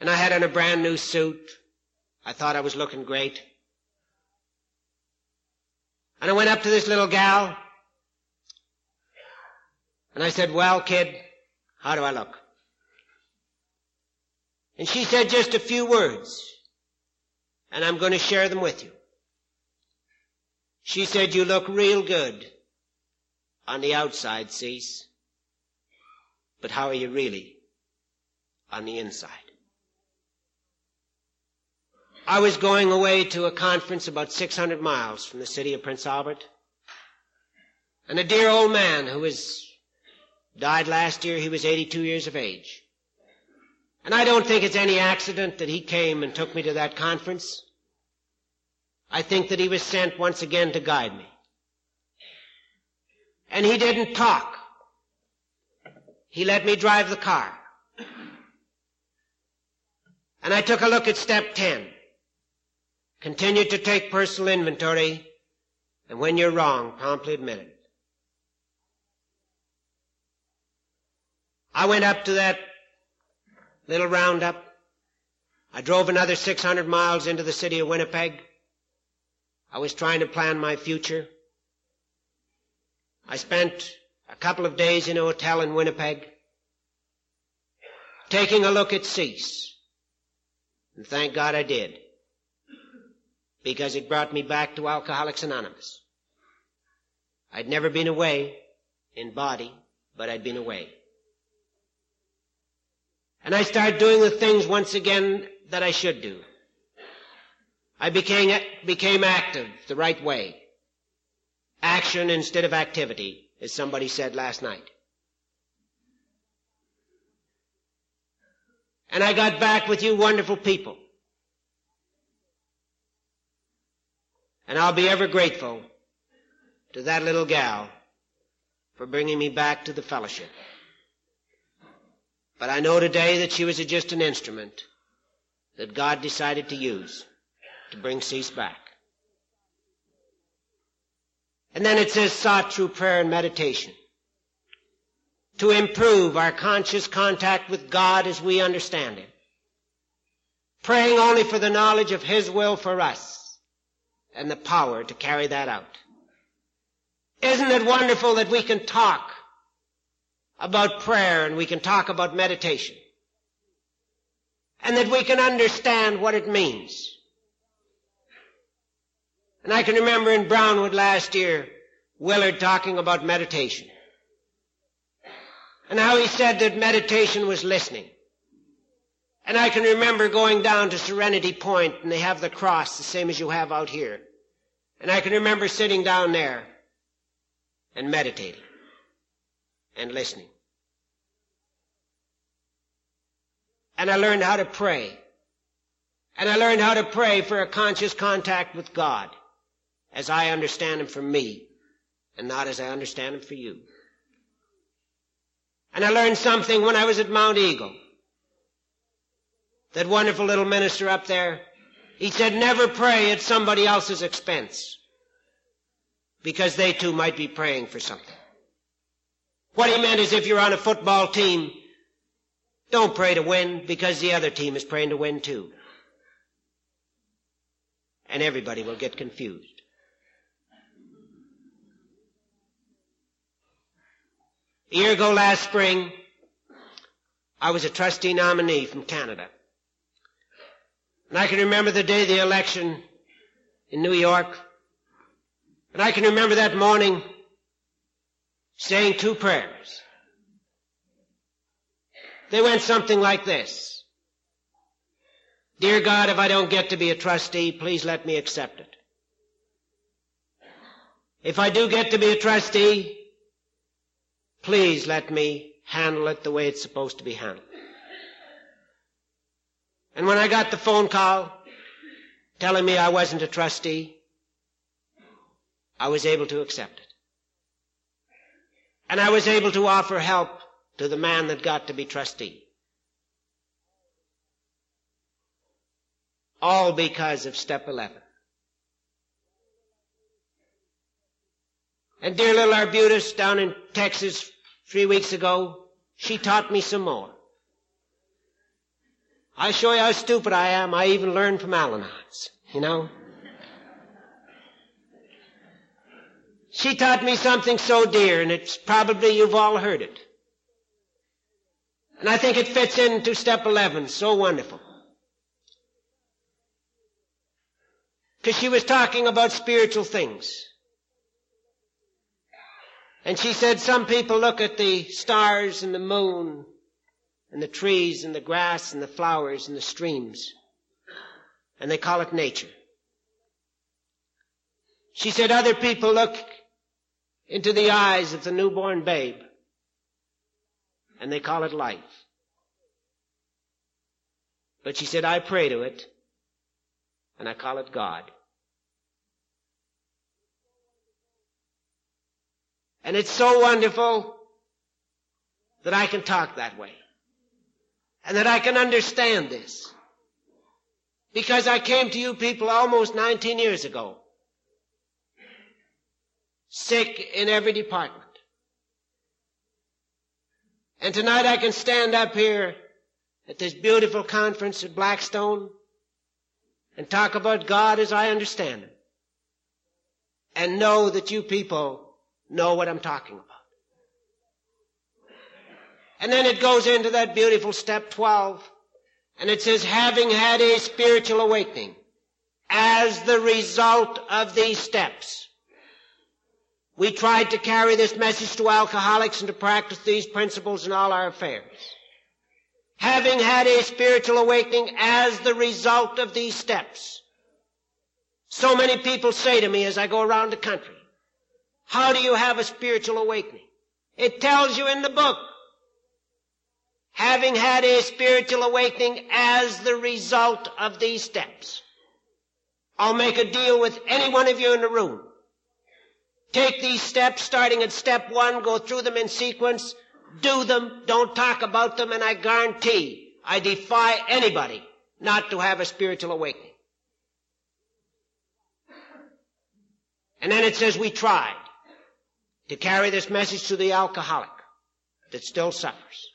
And I had on a brand new suit. I thought I was looking great. And I went up to this little gal and I said, well, kid, how do I look? And she said just a few words and I'm going to share them with you. She said, you look real good on the outside, Cease. But how are you really on the inside? I was going away to a conference about 600 miles from the city of Prince Albert. And a dear old man who was, died last year, he was 82 years of age. And I don't think it's any accident that he came and took me to that conference. I think that he was sent once again to guide me. And he didn't talk. He let me drive the car. And I took a look at step 10. Continue to take personal inventory, and when you're wrong, promptly admit it. I went up to that little roundup. I drove another 600 miles into the city of Winnipeg. I was trying to plan my future. I spent a couple of days in a hotel in Winnipeg, taking a look at Cease. And thank God I did because it brought me back to Alcoholics Anonymous. I'd never been away in body, but I'd been away. And I started doing the things once again that I should do. I became, became active the right way. Action instead of activity, as somebody said last night. And I got back with you wonderful people. And I'll be ever grateful to that little gal for bringing me back to the fellowship. But I know today that she was just an instrument that God decided to use to bring cease back. And then it says sought through prayer and meditation to improve our conscious contact with God as we understand Him. Praying only for the knowledge of His will for us and the power to carry that out. Isn't it wonderful that we can talk about prayer and we can talk about meditation? And that we can understand what it means. And I can remember in Brownwood last year, Willard talking about meditation. And how he said that meditation was listening. And I can remember going down to Serenity Point and they have the cross the same as you have out here. And I can remember sitting down there and meditating and listening. And I learned how to pray. And I learned how to pray for a conscious contact with God as I understand Him for me and not as I understand Him for you. And I learned something when I was at Mount Eagle. That wonderful little minister up there, he said never pray at somebody else's expense. Because they too might be praying for something. What he meant is if you're on a football team, don't pray to win because the other team is praying to win too. And everybody will get confused. A year ago last spring, I was a trustee nominee from Canada. And I can remember the day of the election in New York. And I can remember that morning saying two prayers. They went something like this. Dear God, if I don't get to be a trustee, please let me accept it. If I do get to be a trustee, Please let me handle it the way it's supposed to be handled. And when I got the phone call telling me I wasn't a trustee, I was able to accept it. And I was able to offer help to the man that got to be trustee. All because of step 11. And dear little Arbutus down in Texas three weeks ago, she taught me some more. I show you how stupid I am. I even learned from Al-Anons, you know. She taught me something so dear, and it's probably you've all heard it. And I think it fits into step 11 so wonderful. Because she was talking about spiritual things. And she said some people look at the stars and the moon and the trees and the grass and the flowers and the streams and they call it nature. She said other people look into the eyes of the newborn babe and they call it life. But she said, I pray to it and I call it God. And it's so wonderful that I can talk that way. And that I can understand this. Because I came to you people almost 19 years ago. Sick in every department. And tonight I can stand up here at this beautiful conference at Blackstone and talk about God as I understand Him. And know that you people know what I'm talking about. And then it goes into that beautiful step 12, and it says, having had a spiritual awakening, as the result of these steps, we tried to carry this message to alcoholics and to practice these principles in all our affairs. having had a spiritual awakening as the result of these steps. So many people say to me as I go around the country, how do you have a spiritual awakening? It tells you in the book. Having had a spiritual awakening as the result of these steps. I'll make a deal with any one of you in the room. Take these steps starting at step one, go through them in sequence, do them, don't talk about them, and I guarantee, I defy anybody not to have a spiritual awakening. And then it says we tried to carry this message to the alcoholic that still suffers.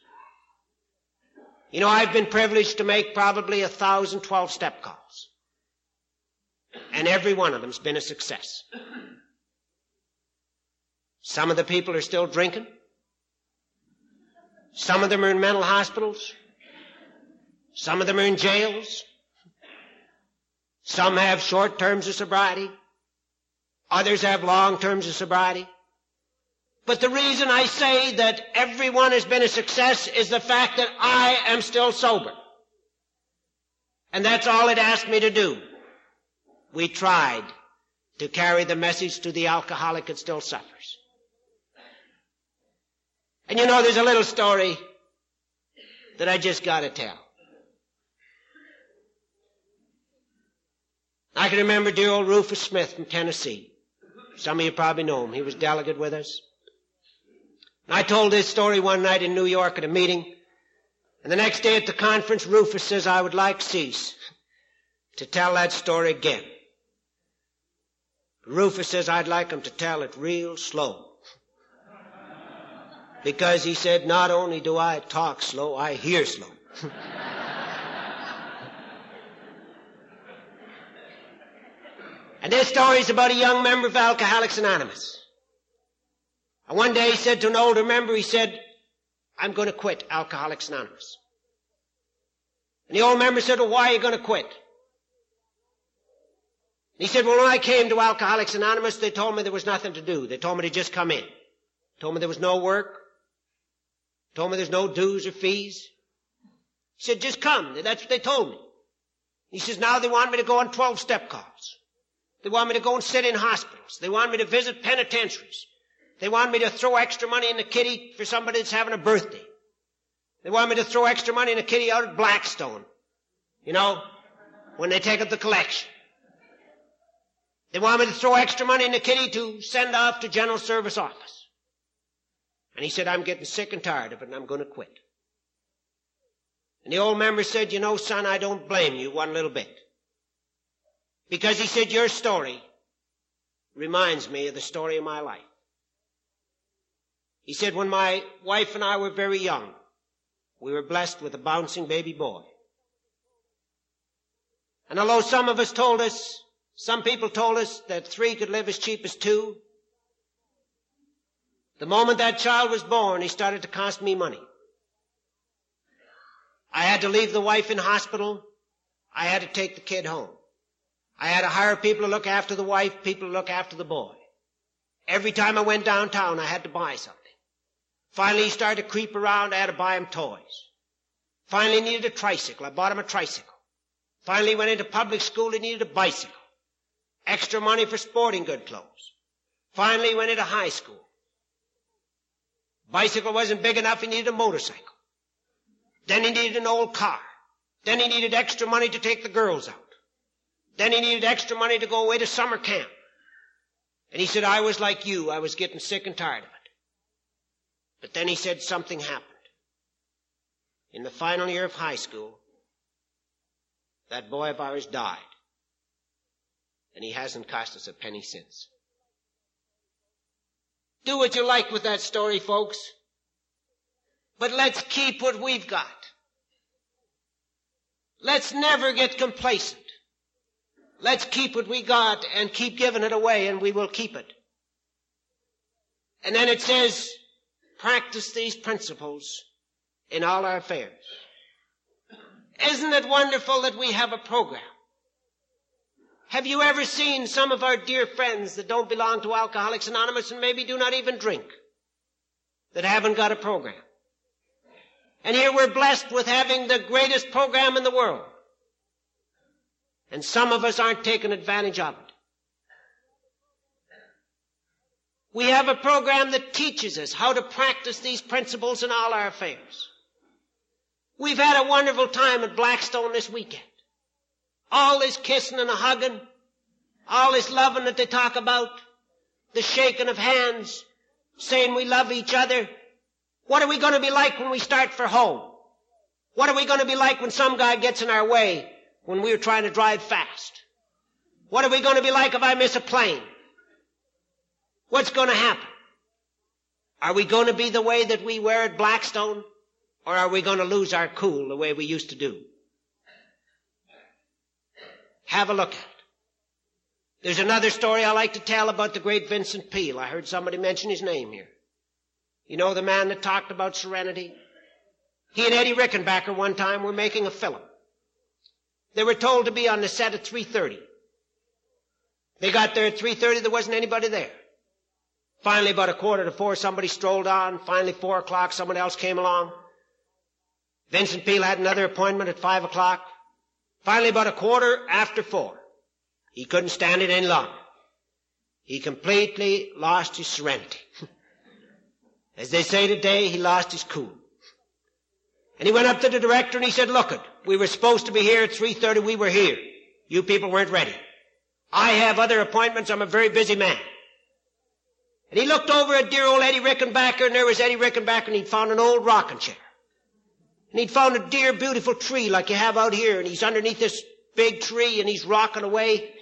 You know, I've been privileged to make probably a thousand twelve step calls. And every one of them's been a success. Some of the people are still drinking. Some of them are in mental hospitals. Some of them are in jails. Some have short terms of sobriety. Others have long terms of sobriety. But the reason I say that everyone has been a success is the fact that I am still sober. And that's all it asked me to do. We tried to carry the message to the alcoholic that still suffers. And you know, there's a little story that I just gotta tell. I can remember dear old Rufus Smith from Tennessee. Some of you probably know him. He was delegate with us. I told this story one night in New York at a meeting. And the next day at the conference, Rufus says, I would like Cease to tell that story again. Rufus says, I'd like him to tell it real slow. Because he said, not only do I talk slow, I hear slow. and this story is about a young member of Alcoholics Anonymous. And one day he said to an older member, he said, I'm going to quit Alcoholics Anonymous. And the old member said, well, why are you going to quit? And he said, well, when I came to Alcoholics Anonymous, they told me there was nothing to do. They told me to just come in. They Told me there was no work. They Told me there's no dues or fees. He said, just come. That's what they told me. He says, now they want me to go on 12 step calls. They want me to go and sit in hospitals. They want me to visit penitentiaries. They want me to throw extra money in the kitty for somebody that's having a birthday. They want me to throw extra money in the kitty out at Blackstone. You know, when they take up the collection. They want me to throw extra money in the kitty to send off to General Service Office. And he said, I'm getting sick and tired of it and I'm going to quit. And the old member said, you know, son, I don't blame you one little bit. Because he said, your story reminds me of the story of my life. He said, when my wife and I were very young, we were blessed with a bouncing baby boy. And although some of us told us, some people told us that three could live as cheap as two, the moment that child was born, he started to cost me money. I had to leave the wife in hospital. I had to take the kid home. I had to hire people to look after the wife, people to look after the boy. Every time I went downtown, I had to buy something. Finally, he started to creep around. I had to buy him toys. Finally, needed a tricycle. I bought him a tricycle. Finally, went into public school. He needed a bicycle. Extra money for sporting good clothes. Finally, went into high school. Bicycle wasn't big enough, he needed a motorcycle. Then he needed an old car. Then he needed extra money to take the girls out. Then he needed extra money to go away to summer camp. And he said, I was like you, I was getting sick and tired of it. But then he said something happened. In the final year of high school, that boy of ours died. And he hasn't cost us a penny since. Do what you like with that story, folks. But let's keep what we've got. Let's never get complacent. Let's keep what we got and keep giving it away and we will keep it. And then it says, practice these principles in all our affairs. Isn't it wonderful that we have a program? Have you ever seen some of our dear friends that don't belong to Alcoholics Anonymous and maybe do not even drink that haven't got a program? And here we're blessed with having the greatest program in the world. And some of us aren't taking advantage of it. We have a program that teaches us how to practice these principles in all our affairs. We've had a wonderful time at Blackstone this weekend. All this kissing and hugging, all this loving that they talk about, the shaking of hands, saying we love each other. What are we going to be like when we start for home? What are we going to be like when some guy gets in our way when we're trying to drive fast? What are we going to be like if I miss a plane? What's going to happen? Are we going to be the way that we were at Blackstone? Or are we going to lose our cool the way we used to do? Have a look at it. There's another story I like to tell about the great Vincent Peale. I heard somebody mention his name here. You know the man that talked about serenity? He and Eddie Rickenbacker one time were making a film. They were told to be on the set at 3.30. They got there at 3.30, there wasn't anybody there. Finally, about a quarter to four, somebody strolled on. Finally, four o'clock, someone else came along. Vincent Peale had another appointment at five o'clock. Finally, about a quarter after four, he couldn't stand it any longer. He completely lost his serenity. As they say today, he lost his cool. And he went up to the director and he said, look it, we were supposed to be here at 3.30, we were here. You people weren't ready. I have other appointments, I'm a very busy man. And he looked over at dear old Eddie Rickenbacker and there was Eddie Rickenbacker and he'd found an old rocking chair. And he'd found a dear beautiful tree like you have out here and he's underneath this big tree and he's rocking away.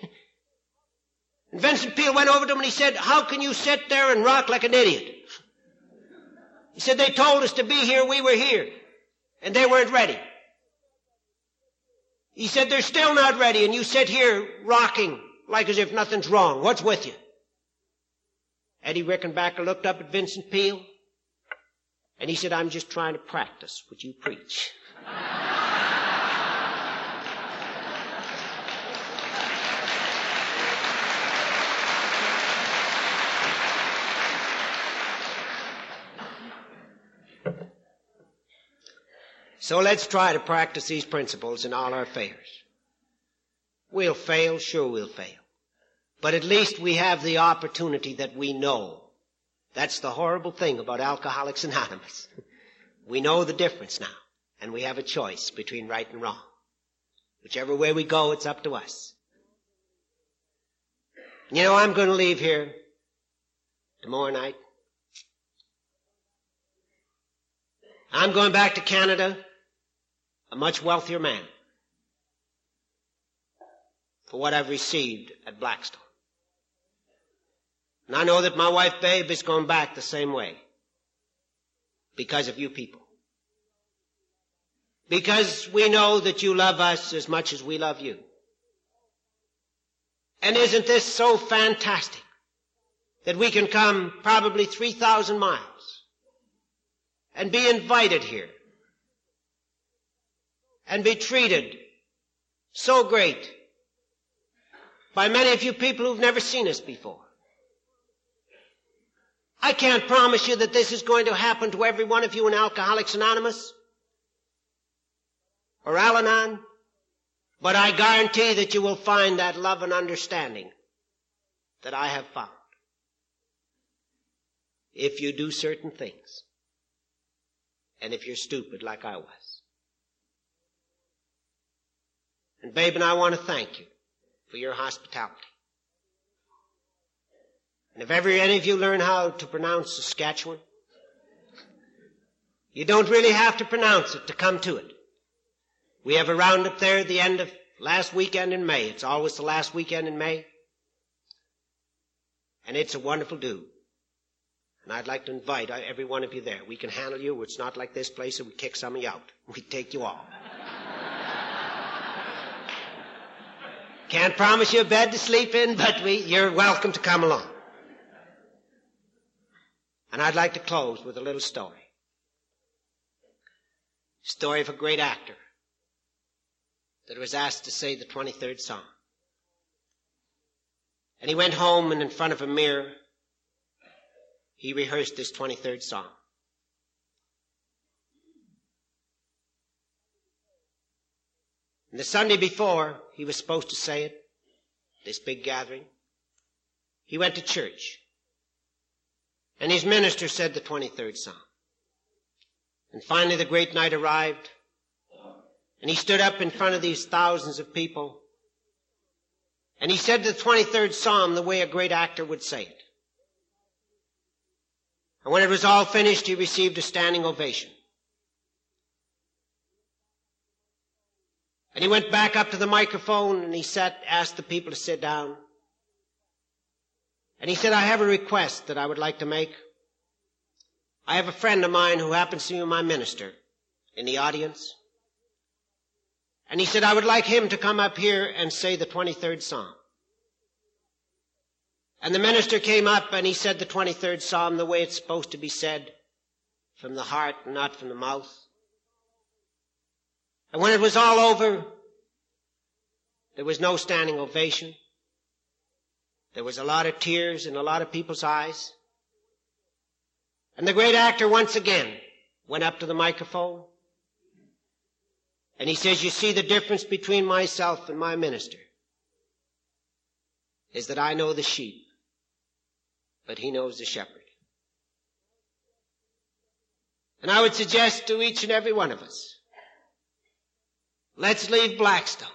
And Vincent Peale went over to him and he said, how can you sit there and rock like an idiot? He said, they told us to be here, we were here. And they weren't ready. He said, they're still not ready and you sit here rocking like as if nothing's wrong. What's with you? Eddie Rickenbacker looked up at Vincent Peale and he said, I'm just trying to practice what you preach. So let's try to practice these principles in all our affairs. We'll fail, sure we'll fail. But at least we have the opportunity that we know. That's the horrible thing about Alcoholics Anonymous. we know the difference now, and we have a choice between right and wrong. Whichever way we go, it's up to us. You know, I'm going to leave here tomorrow night. I'm going back to Canada a much wealthier man for what I've received at Blackstone. And I know that my wife Babe is going back the same way because of you people. Because we know that you love us as much as we love you. And isn't this so fantastic that we can come probably 3,000 miles and be invited here and be treated so great by many of you people who've never seen us before. I can't promise you that this is going to happen to every one of you in Alcoholics Anonymous or Al-Anon, but I guarantee that you will find that love and understanding that I have found. If you do certain things, and if you're stupid like I was. And babe and I want to thank you for your hospitality. And if ever any of you learn how to pronounce Saskatchewan, you don't really have to pronounce it to come to it. We have a roundup there at the end of last weekend in May. It's always the last weekend in May. And it's a wonderful do. And I'd like to invite every one of you there. We can handle you. It's not like this place that we kick some of you out. We take you all. Can't promise you a bed to sleep in, but we, you're welcome to come along. And I'd like to close with a little story. Story of a great actor that was asked to say the 23rd Psalm. And he went home and in front of a mirror, he rehearsed this 23rd Psalm. And the Sunday before he was supposed to say it, this big gathering, he went to church. And his minister said the 23rd Psalm. And finally the great night arrived. And he stood up in front of these thousands of people. And he said the 23rd Psalm the way a great actor would say it. And when it was all finished, he received a standing ovation. And he went back up to the microphone and he sat, asked the people to sit down. And he said, I have a request that I would like to make. I have a friend of mine who happens to be my minister in the audience. And he said, I would like him to come up here and say the 23rd Psalm. And the minister came up and he said the 23rd Psalm the way it's supposed to be said, from the heart not from the mouth. And when it was all over, there was no standing ovation. There was a lot of tears in a lot of people's eyes. And the great actor once again went up to the microphone and he says, you see the difference between myself and my minister is that I know the sheep, but he knows the shepherd. And I would suggest to each and every one of us, let's leave Blackstone.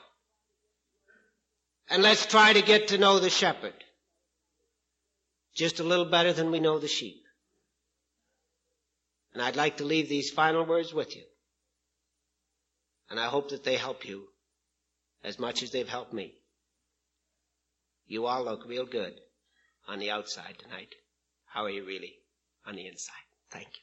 And let's try to get to know the shepherd just a little better than we know the sheep. And I'd like to leave these final words with you. And I hope that they help you as much as they've helped me. You all look real good on the outside tonight. How are you really on the inside? Thank you.